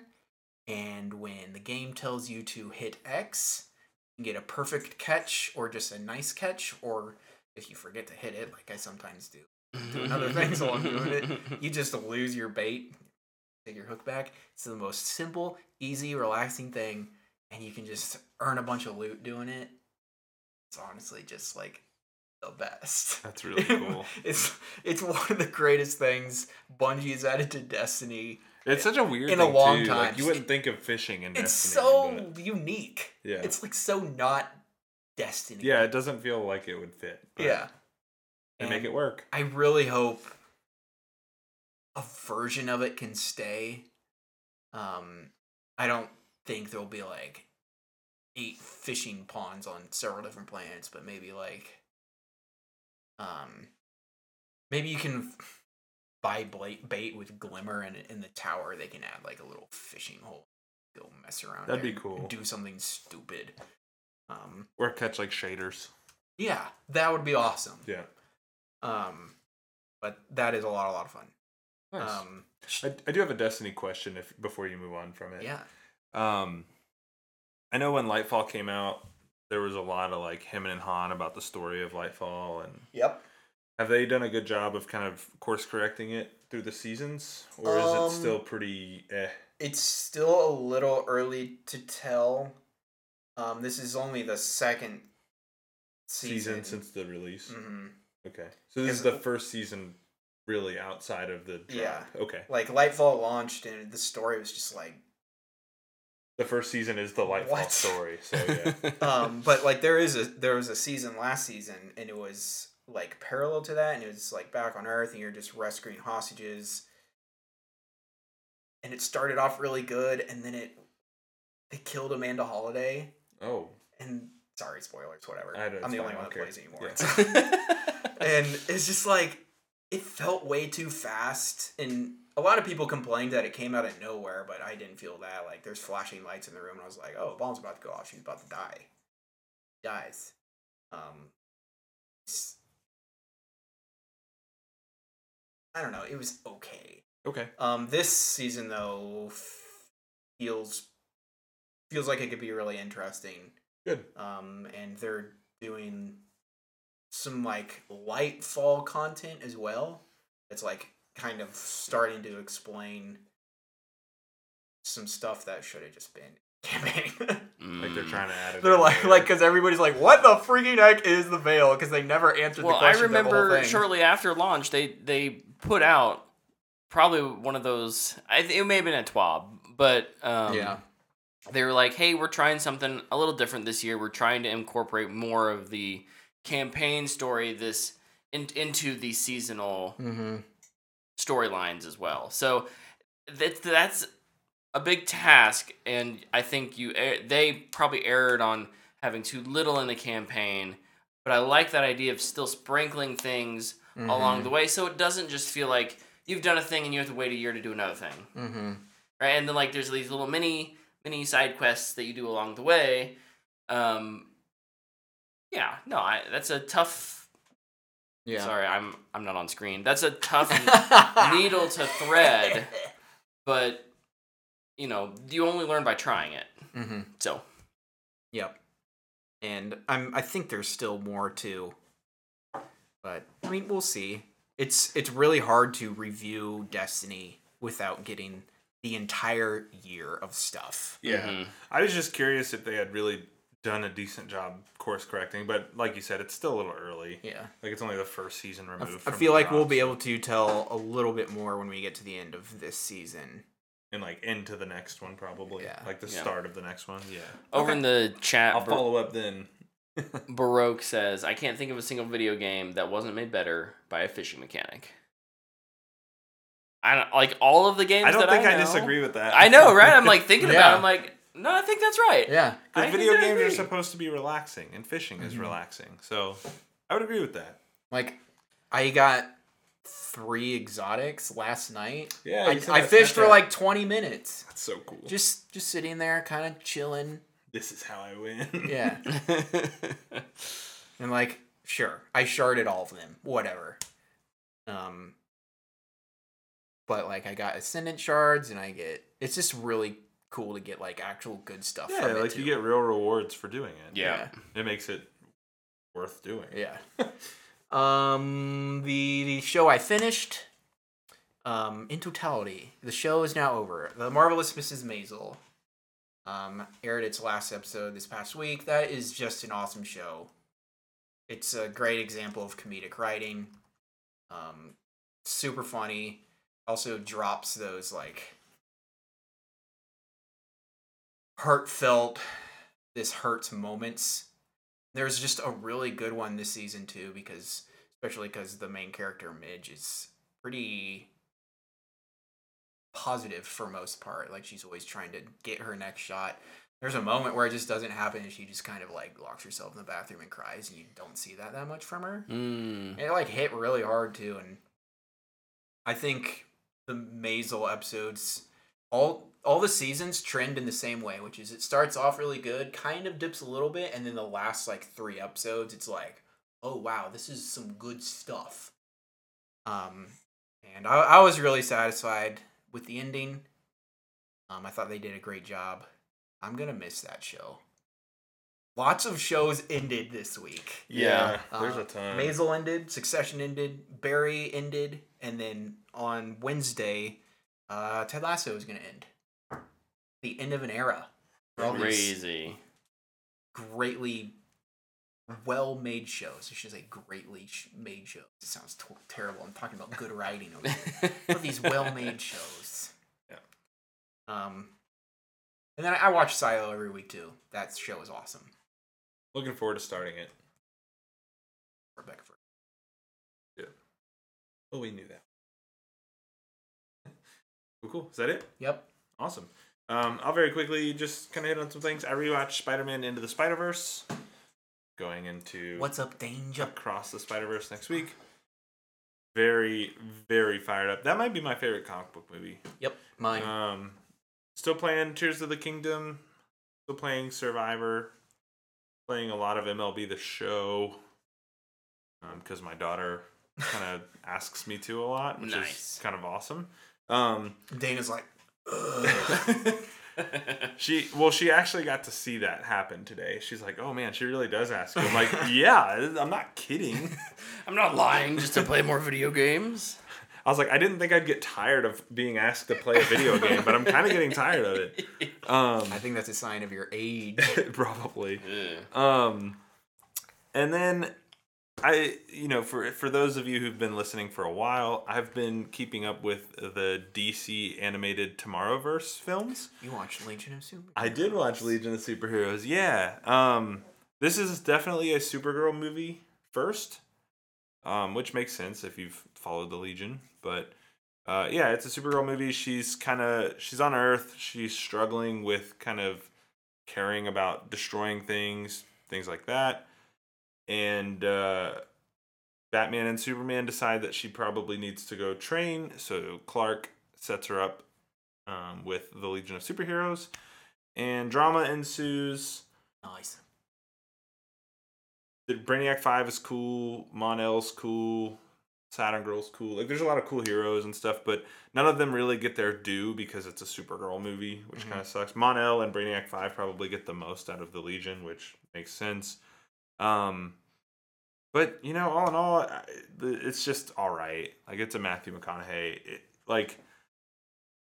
[SPEAKER 2] and when the game tells you to hit X, you get a perfect catch or just a nice catch, or if you forget to hit it, like I sometimes do, doing other things while I'm doing it, you just lose your bait, take your hook back. It's the most simple, easy, relaxing thing, and you can just earn a bunch of loot doing it. It's honestly just like the best.
[SPEAKER 3] That's really cool.
[SPEAKER 2] it's it's one of the greatest things Bungie has added to Destiny.
[SPEAKER 3] It's such a weird
[SPEAKER 2] In a long
[SPEAKER 3] too.
[SPEAKER 2] time.
[SPEAKER 3] Like, you wouldn't think of fishing in
[SPEAKER 2] It's
[SPEAKER 3] Destiny.
[SPEAKER 2] so unique.
[SPEAKER 3] yeah.
[SPEAKER 2] It's like so not Destiny.
[SPEAKER 3] yeah, it doesn't feel like it would fit. but
[SPEAKER 2] yeah.
[SPEAKER 3] They make it work.
[SPEAKER 2] I really hope a version of it can stay. Um, I don't think there'll be like eight fishing ponds on several different planets, but maybe like, um, maybe you can buy bla- bait with glimmer, and in the tower they can add like a little fishing hole. Go mess around.
[SPEAKER 3] That'd be cool.
[SPEAKER 2] Do something stupid. Um,
[SPEAKER 3] Or catch like shaders.
[SPEAKER 2] yeah, that would be awesome.
[SPEAKER 3] Yeah.
[SPEAKER 2] Um, but that is a lot, a lot of fun.
[SPEAKER 3] Nice.
[SPEAKER 2] Um,
[SPEAKER 3] I, I do have a Destiny question if before you move on from it.
[SPEAKER 2] yeah.
[SPEAKER 3] Um, I know when Lightfall came out, there was a lot of like him and Han about the story of Lightfall, and
[SPEAKER 2] Yep.
[SPEAKER 3] have they done a good job of kind of course correcting it through the seasons, or is
[SPEAKER 2] Um,
[SPEAKER 3] it still pretty? Eh?
[SPEAKER 2] It's still a little early to tell. Um, this is only the second
[SPEAKER 3] Season
[SPEAKER 2] season.
[SPEAKER 3] since the release.
[SPEAKER 2] hmm
[SPEAKER 3] Okay, so this is the first season really outside of the drop.
[SPEAKER 2] Yeah.
[SPEAKER 3] Okay.
[SPEAKER 2] Like Lightfall launched, and the story was just like
[SPEAKER 3] The first season is the Lightfall
[SPEAKER 2] What?
[SPEAKER 3] story. So yeah.
[SPEAKER 2] um, but like there is a there was a season last season, and it was like parallel to that, and it was like back on Earth, and you're just rescuing hostages. And it started off really good, and then it they killed Amanda Holliday,
[SPEAKER 3] oh.
[SPEAKER 2] and sorry, spoilers, whatever.
[SPEAKER 3] I don't-
[SPEAKER 2] I'm the only one that plays anymore.
[SPEAKER 3] Yeah.
[SPEAKER 2] and it's just like it felt way too fast and a lot of people complained that it came out of nowhere but i didn't feel that like there's flashing lights in the room and i was like oh a bomb's about to go off she's about to die dies um i don't know it was okay
[SPEAKER 3] Okay.
[SPEAKER 2] um this season though feels feels like it could be really interesting
[SPEAKER 3] Good.
[SPEAKER 2] um, and they're doing some like Lightfall content as well. It's like kind of starting to explain some stuff that should have just been campaign.
[SPEAKER 3] Like they're trying to add it.
[SPEAKER 2] they're like
[SPEAKER 3] there.
[SPEAKER 2] like because everybody's like, what the freaking heck is the veil? Because they never answered
[SPEAKER 1] Well,
[SPEAKER 2] the
[SPEAKER 1] I
[SPEAKER 2] question. of the whole
[SPEAKER 1] remember
[SPEAKER 2] thing.
[SPEAKER 1] shortly after launch, they they put out probably one of those. I think it may have been a TWAB, but um,
[SPEAKER 2] yeah,
[SPEAKER 1] they were like, "Hey, we're trying something a little different this year. We're trying to incorporate more of the campaign story this in, into the seasonal
[SPEAKER 2] mm-hmm.
[SPEAKER 1] Storylines as well." So that's that's a big task, and I think you they probably erred on having too little in the campaign. But I like that idea of still sprinkling things
[SPEAKER 2] Mm-hmm.
[SPEAKER 1] along the way, so it doesn't just feel like you've done a thing and you have to wait a year to do another thing
[SPEAKER 2] Mm-hmm.
[SPEAKER 1] right? And then like there's these little mini mini side quests that you do along the way. Um, yeah, no, I, that's a tough.
[SPEAKER 2] Yeah.
[SPEAKER 1] Sorry, I'm I'm not on screen. That's a tough needle to thread, but you know you only learn by trying it.
[SPEAKER 2] mm-hmm.
[SPEAKER 1] So
[SPEAKER 2] Yep. And I'm I think there's still more too. But I mean, we'll see. It's it's really hard to review Destiny without getting the entire year of stuff.
[SPEAKER 3] Yeah.
[SPEAKER 1] mhm.
[SPEAKER 3] I was just curious if they had really done a decent job course correcting, but like you said, it's still a little early.
[SPEAKER 2] Yeah.
[SPEAKER 3] Like it's only the first season removed.
[SPEAKER 2] f- I
[SPEAKER 3] from
[SPEAKER 2] feel
[SPEAKER 3] the
[SPEAKER 2] like we'll be able to tell a little bit more when we get to the end of this season.
[SPEAKER 3] and like into the next one probably.
[SPEAKER 2] Yeah.
[SPEAKER 3] Like the
[SPEAKER 1] Yeah.
[SPEAKER 3] start of the next one. Yeah.
[SPEAKER 1] over in the chat,
[SPEAKER 3] I'll
[SPEAKER 1] Bar-
[SPEAKER 3] follow up then.
[SPEAKER 1] Baroque says, "I can't think of a single video game that wasn't made better by a fishing mechanic." I don't like all of the games.
[SPEAKER 3] I don't
[SPEAKER 1] that
[SPEAKER 3] think I,
[SPEAKER 1] know-
[SPEAKER 3] disagree with that.
[SPEAKER 1] I know, right? I'm like thinking about. It. I'm like, no, I think that's right.
[SPEAKER 2] Yeah.
[SPEAKER 1] I
[SPEAKER 3] Because video games are supposed to be relaxing, and fishing is
[SPEAKER 2] Mhm.
[SPEAKER 3] relaxing. So I would agree with that.
[SPEAKER 2] Like I got three exotics last night.
[SPEAKER 3] Yeah,
[SPEAKER 2] I, I fished for like 20 minutes.
[SPEAKER 3] That's so cool.
[SPEAKER 2] Just just sitting there kind of chilling.
[SPEAKER 3] this is how I win.
[SPEAKER 2] Yeah. And like, sure, I sharded all of them. Whatever. Um but like I got ascendant shards and I get it's just really cool to get like actual good stuff
[SPEAKER 3] yeah,
[SPEAKER 2] from it,
[SPEAKER 3] like you get real rewards for doing it.
[SPEAKER 1] yeah.
[SPEAKER 3] It makes it worth doing.
[SPEAKER 2] Yeah. um the the show I finished um in totality, the show is now over. The Marvelous Mrs. Maisel um aired its last episode this past week. That is just an awesome show. It's a great example of comedic writing. Um super funny. Also drops those like heartfelt this hurts moments. There's just a really good one this season too because especially because the main character midge is pretty positive for most part like she's always trying to get her next shot. There's a moment where it just doesn't happen and she just kind of like locks herself in the bathroom and cries and you don't see that that much from her.
[SPEAKER 1] Mm.
[SPEAKER 2] it like hit really hard too, and I think the Maisel episodes, all all the seasons trend in the same way, which is it starts off really good, kind of dips a little bit, and then the last like three episodes, it's like, oh wow, this is some good stuff. Um, and I, I was really satisfied with the ending. Um, I thought they did a great job. I'm gonna miss that show. Lots of shows ended this week.
[SPEAKER 1] Yeah.
[SPEAKER 3] there's
[SPEAKER 2] Uh,
[SPEAKER 3] a ton.
[SPEAKER 2] Maisel ended, Succession ended, Barry ended, and then on Wednesday, uh, Ted Lasso is going to end. The end of an era. For
[SPEAKER 1] Crazy.
[SPEAKER 2] greatly well made shows. I should say greatly made shows. It sounds t- terrible. I'm talking about good writing over here. But these well made shows.
[SPEAKER 3] Yeah.
[SPEAKER 2] Um, And then I watch Silo every week too. That show is awesome.
[SPEAKER 3] Looking forward to starting it.
[SPEAKER 2] Rebecca. Fur-
[SPEAKER 3] Oh, we knew that. Cool, cool. Is that it?
[SPEAKER 2] Yep.
[SPEAKER 3] Awesome. Um, I'll very quickly just kind of hit on some things. I rewatched Spider-Man Into the Spider-Verse, going into
[SPEAKER 2] What's up, Danger?
[SPEAKER 3] Across the Spider-Verse next week. Very, very fired up. That might be my favorite comic book movie.
[SPEAKER 2] Yep. Mine.
[SPEAKER 3] Um, still playing Tears of the Kingdom. Still playing Survivor. Playing a lot of MLB The Show. Because my daughter kind of asks me to a lot, which
[SPEAKER 1] Nice.
[SPEAKER 3] is kind of awesome. Um,
[SPEAKER 2] Dana's like,
[SPEAKER 3] she well, she actually got to see that happen today. She's like, "Oh man, she really does ask." you." I'm like, "Yeah, I'm not kidding."
[SPEAKER 1] I'm not lying just to play more video games.
[SPEAKER 3] I was like, I didn't think I'd get tired of being asked to play a video game, but I'm kind of getting tired of it. Um,
[SPEAKER 2] I think that's a sign of your age.
[SPEAKER 3] probably.
[SPEAKER 1] Ugh.
[SPEAKER 3] Um, and then I, you know, for for those of you who've been listening for a while, I've been keeping up with the DC animated Tomorrowverse films.
[SPEAKER 2] You watched Legion of Super.
[SPEAKER 3] I did watch Legion of Superheroes. Yeah. Um, this is definitely a Supergirl movie first, um, which makes sense if you've followed the Legion. But uh, yeah, it's a Supergirl movie. She's kind of she's on Earth. She's struggling with kind of caring about destroying things, things like that. And uh, Batman and Superman decide that she probably needs to go train. So Clark sets her up um, with the Legion of Superheroes, and drama ensues.
[SPEAKER 2] Nice.
[SPEAKER 3] The Brainiac Five is cool. Mon-El's cool. Saturn Girl's cool. Like, there's a lot of cool heroes and stuff, but none of them really get their due because it's a Supergirl movie, which
[SPEAKER 2] Mhm.
[SPEAKER 3] kind of sucks. Mon-El and Brainiac Five probably get the most out of the Legion, which makes sense. Um, but you know, all in all, it's just all right. Like, it's a Matthew McConaughey. It, like,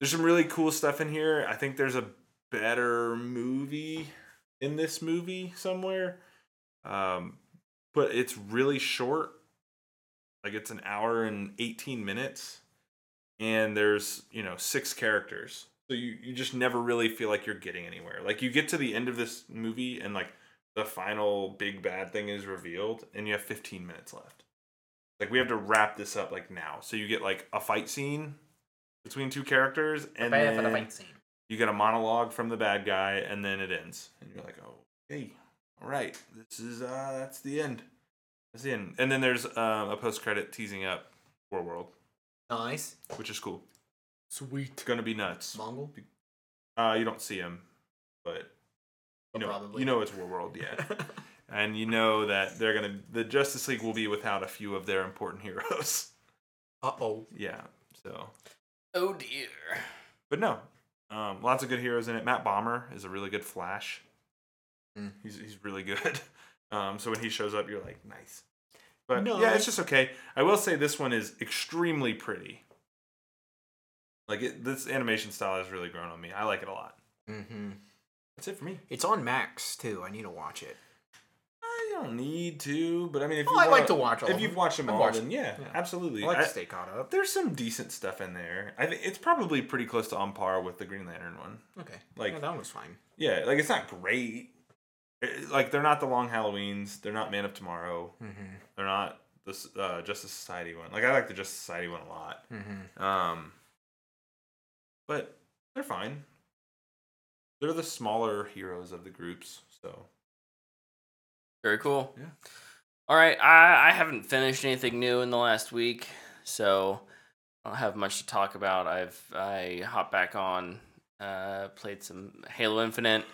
[SPEAKER 3] there's some really cool stuff in here. I think there's a better movie in this movie somewhere. Um, but it's really short. Like it's an hour and 18 minutes. And there's, you know, six characters. So you, you just never really feel like you're getting anywhere. Like you get to the end of this movie and like the final big bad thing is revealed and you have 15 minutes left. Like we have to wrap this up like now. So you get like a fight scene between two characters and
[SPEAKER 2] Prepare for the fight scene.
[SPEAKER 3] you get a monologue from the bad guy and then it ends and you're like oh hey all right this is uh that's the end that's the end and then there's um, a post-credit teasing up Warworld
[SPEAKER 2] Nice.
[SPEAKER 3] which is cool
[SPEAKER 2] Sweet.
[SPEAKER 3] it's gonna be nuts
[SPEAKER 2] Mongul.
[SPEAKER 3] uh you don't see him but you know
[SPEAKER 2] Probably.
[SPEAKER 3] you know it's Warworld yeah. And you know that they're gonna the justice league will be without a few of their important heroes.
[SPEAKER 2] Uh oh.
[SPEAKER 3] yeah so.
[SPEAKER 1] Oh dear.
[SPEAKER 3] but no um, lots of good heroes in it. Matt Bomer is a really good flash.
[SPEAKER 2] Mm.
[SPEAKER 3] he's, he's really good. Um, so when he shows up you're like nice. But no,
[SPEAKER 2] yeah
[SPEAKER 3] it's just okay. I will say this one is extremely pretty. Like it, this animation style has really grown on me. I like it a lot.
[SPEAKER 2] Mm-hmm.
[SPEAKER 3] That's it for me
[SPEAKER 2] It's on Max too. I need to watch it.
[SPEAKER 3] i don't need to but i mean if
[SPEAKER 2] Oh,
[SPEAKER 3] you
[SPEAKER 2] I like to watch all
[SPEAKER 3] if you've watched them
[SPEAKER 2] I've
[SPEAKER 3] all
[SPEAKER 2] watched-
[SPEAKER 3] then yeah,
[SPEAKER 2] yeah.
[SPEAKER 3] absolutely
[SPEAKER 2] I like
[SPEAKER 3] I-
[SPEAKER 2] to stay caught up.
[SPEAKER 3] there's some decent stuff in there i think it's probably pretty close to on par with the green lantern one
[SPEAKER 2] Okay.
[SPEAKER 3] like
[SPEAKER 2] yeah, that one was fine.
[SPEAKER 3] Yeah, like it's not great. It- like they're not the Long Halloweens. They're not Man of Tomorrow.
[SPEAKER 2] Mm-hmm.
[SPEAKER 3] They're not the uh, Justice Society one. Like I like the Justice Society one a lot.
[SPEAKER 2] Mm-hmm.
[SPEAKER 3] Um, but they're fine. They're the smaller heroes of the groups. So
[SPEAKER 1] Very cool.
[SPEAKER 3] Yeah.
[SPEAKER 1] All right, I, I haven't finished anything new in the last week, so I don't have much to talk about. I've I hopped back on, uh, played some Halo Infinite.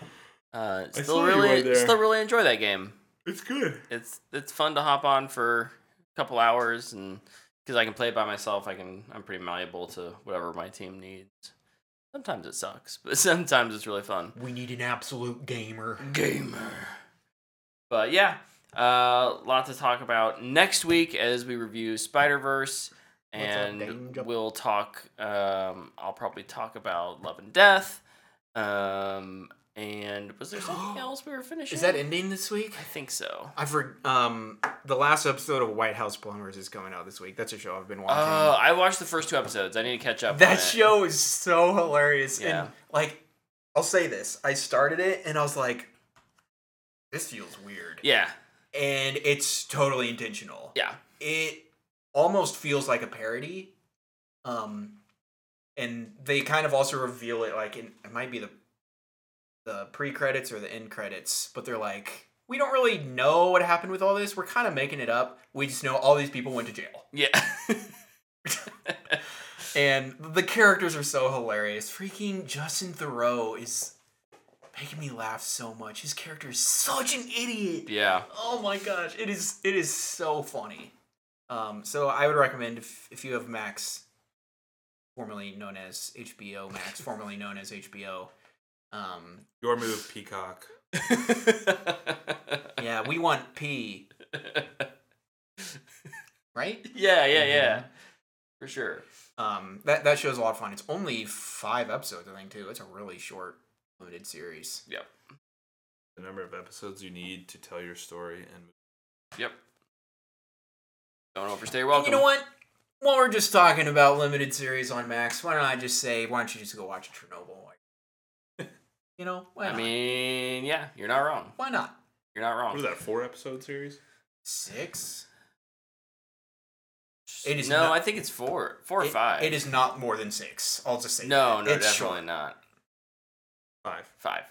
[SPEAKER 1] Uh, still
[SPEAKER 3] saw you were
[SPEAKER 1] really
[SPEAKER 3] there.
[SPEAKER 1] still really enjoy that game.
[SPEAKER 3] it's good.
[SPEAKER 1] It's it's fun to hop on for a couple hours and because I can play it by myself, I can I'm pretty malleable to whatever my team needs. Sometimes it sucks, but sometimes it's really fun.
[SPEAKER 2] We need an absolute gamer.
[SPEAKER 1] gamer. But yeah, a uh, lot to talk about next week as we review Spider Verse, and we'll talk. Um, I'll probably talk about Love and Death. Um, and was there something else we were finishing?
[SPEAKER 2] Is that ending this week?
[SPEAKER 1] I think so.
[SPEAKER 2] I've heard um the last episode of White House Plumbers is coming out this week. That's a show I've been watching.
[SPEAKER 1] Uh, I watched the first two episodes. I need to catch up. on
[SPEAKER 2] that show is so hilarious.
[SPEAKER 1] Yeah.
[SPEAKER 2] And like I'll say this. I started it and I was like, this feels weird.
[SPEAKER 1] Yeah.
[SPEAKER 2] And it's totally intentional.
[SPEAKER 1] Yeah.
[SPEAKER 2] It almost feels like a parody. Um and they kind of also reveal it like in, it might be the the pre-credits or the end credits, but they're like we don't really know what happened with all this. We're kind of making it up. We just know all these people went to jail.
[SPEAKER 1] Yeah.
[SPEAKER 2] And the characters are so hilarious. Freaking Justin Theroux is making me laugh so much. His character is such an idiot.
[SPEAKER 1] yeah.
[SPEAKER 2] Oh my gosh, it is it is so funny. Um, so I would recommend if if you have Max, formerly known as HBO Max, formerly known as HBO. Um,
[SPEAKER 3] Your move, Peacock.
[SPEAKER 2] yeah, we want P, right?
[SPEAKER 1] yeah, yeah, yeah.
[SPEAKER 2] Mhm.
[SPEAKER 1] For sure.
[SPEAKER 2] Um, that that show's a lot of fun. It's only five episodes, I think, too. It's a really short, limited series.
[SPEAKER 1] Yep.
[SPEAKER 3] The number of episodes you need to tell your story and
[SPEAKER 1] Yep. Don't overstay your welcome.
[SPEAKER 2] You know what? While we're just talking about limited series on Max, why don't I just say, why don't you just go watch Chernobyl? You know, why
[SPEAKER 1] I
[SPEAKER 2] not?
[SPEAKER 1] mean, yeah, you're not wrong.
[SPEAKER 2] why not?
[SPEAKER 1] You're not wrong.
[SPEAKER 3] is that? Four episode series?
[SPEAKER 2] Six. It is
[SPEAKER 1] no,
[SPEAKER 2] not-
[SPEAKER 1] I think it's four, four or five.
[SPEAKER 2] It is not more than six. I'll just say.
[SPEAKER 1] No,
[SPEAKER 2] that.
[SPEAKER 1] no,
[SPEAKER 2] It's
[SPEAKER 1] definitely
[SPEAKER 2] short.
[SPEAKER 1] not.
[SPEAKER 3] Five.
[SPEAKER 1] Five.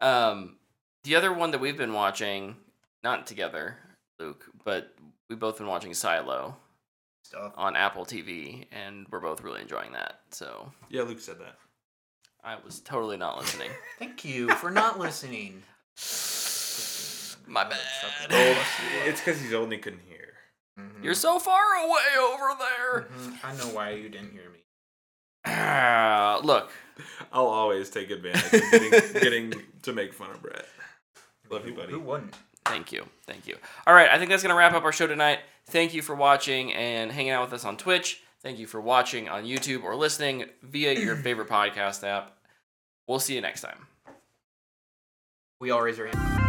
[SPEAKER 1] Um, the other one that we've been watching, not together, Luke, but we've both been watching Silo
[SPEAKER 2] Stuff.
[SPEAKER 1] on Apple TV, and we're both really enjoying that. So
[SPEAKER 3] Yeah, Luke said that.
[SPEAKER 1] I was totally not listening.
[SPEAKER 2] Thank you for not listening.
[SPEAKER 1] My
[SPEAKER 2] Oh,
[SPEAKER 1] bad.
[SPEAKER 3] It's because he's old and he couldn't hear.
[SPEAKER 2] Mhm.
[SPEAKER 1] You're so far away over there.
[SPEAKER 2] Mhm. I know why you didn't hear me.
[SPEAKER 1] Ah, Look,
[SPEAKER 3] I'll always take advantage of getting, getting to make fun of Brett. Love you, buddy.
[SPEAKER 2] Who wouldn't?
[SPEAKER 1] Thank you. Thank you. All right, I think that's going to wrap up our show tonight. Thank you for watching and hanging out with us on Twitch. Thank you for watching on YouTube or listening via your favorite podcast app. We'll see you next time.
[SPEAKER 2] We all raise our hand.